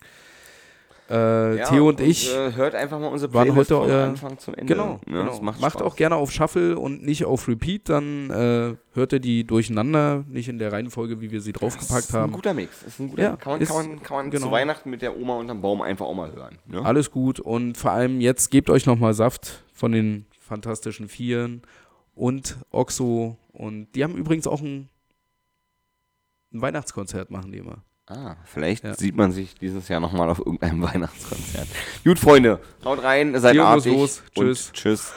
Speaker 2: Äh,
Speaker 3: Ja,
Speaker 2: Theo und, ich
Speaker 3: Äh, hört einfach mal unsere
Speaker 2: waren
Speaker 3: Playlist
Speaker 2: heute
Speaker 3: von
Speaker 2: euer-
Speaker 3: Anfang zum Ende.
Speaker 2: Genau,
Speaker 3: Ne?
Speaker 2: genau.
Speaker 3: Macht,
Speaker 2: Macht auch gerne auf Shuffle und nicht auf Repeat, dann äh, hört ihr die durcheinander, nicht in der Reihenfolge, wie wir sie draufgepackt
Speaker 3: ist ein
Speaker 2: haben.
Speaker 3: guter Mix. Das ist ein guter,
Speaker 2: Ja,
Speaker 3: kann man,
Speaker 2: ist-
Speaker 3: kann man, kann man
Speaker 2: genau.
Speaker 3: zu Weihnachten mit der Oma unterm Baum einfach auch mal hören. Ne?
Speaker 2: Alles gut und vor allem jetzt gebt euch nochmal Saft von den fantastischen Vieren und Oxo und die haben übrigens auch ein, ein Weihnachtskonzert, machen die immer.
Speaker 3: Ah, vielleicht
Speaker 2: Ja.
Speaker 3: sieht man sich dieses Jahr nochmal auf irgendeinem (laughs) Weihnachtskonzert. Gut, Freunde, haut rein, seid
Speaker 2: muss
Speaker 3: artig
Speaker 2: los. Tschüss.
Speaker 3: tschüss.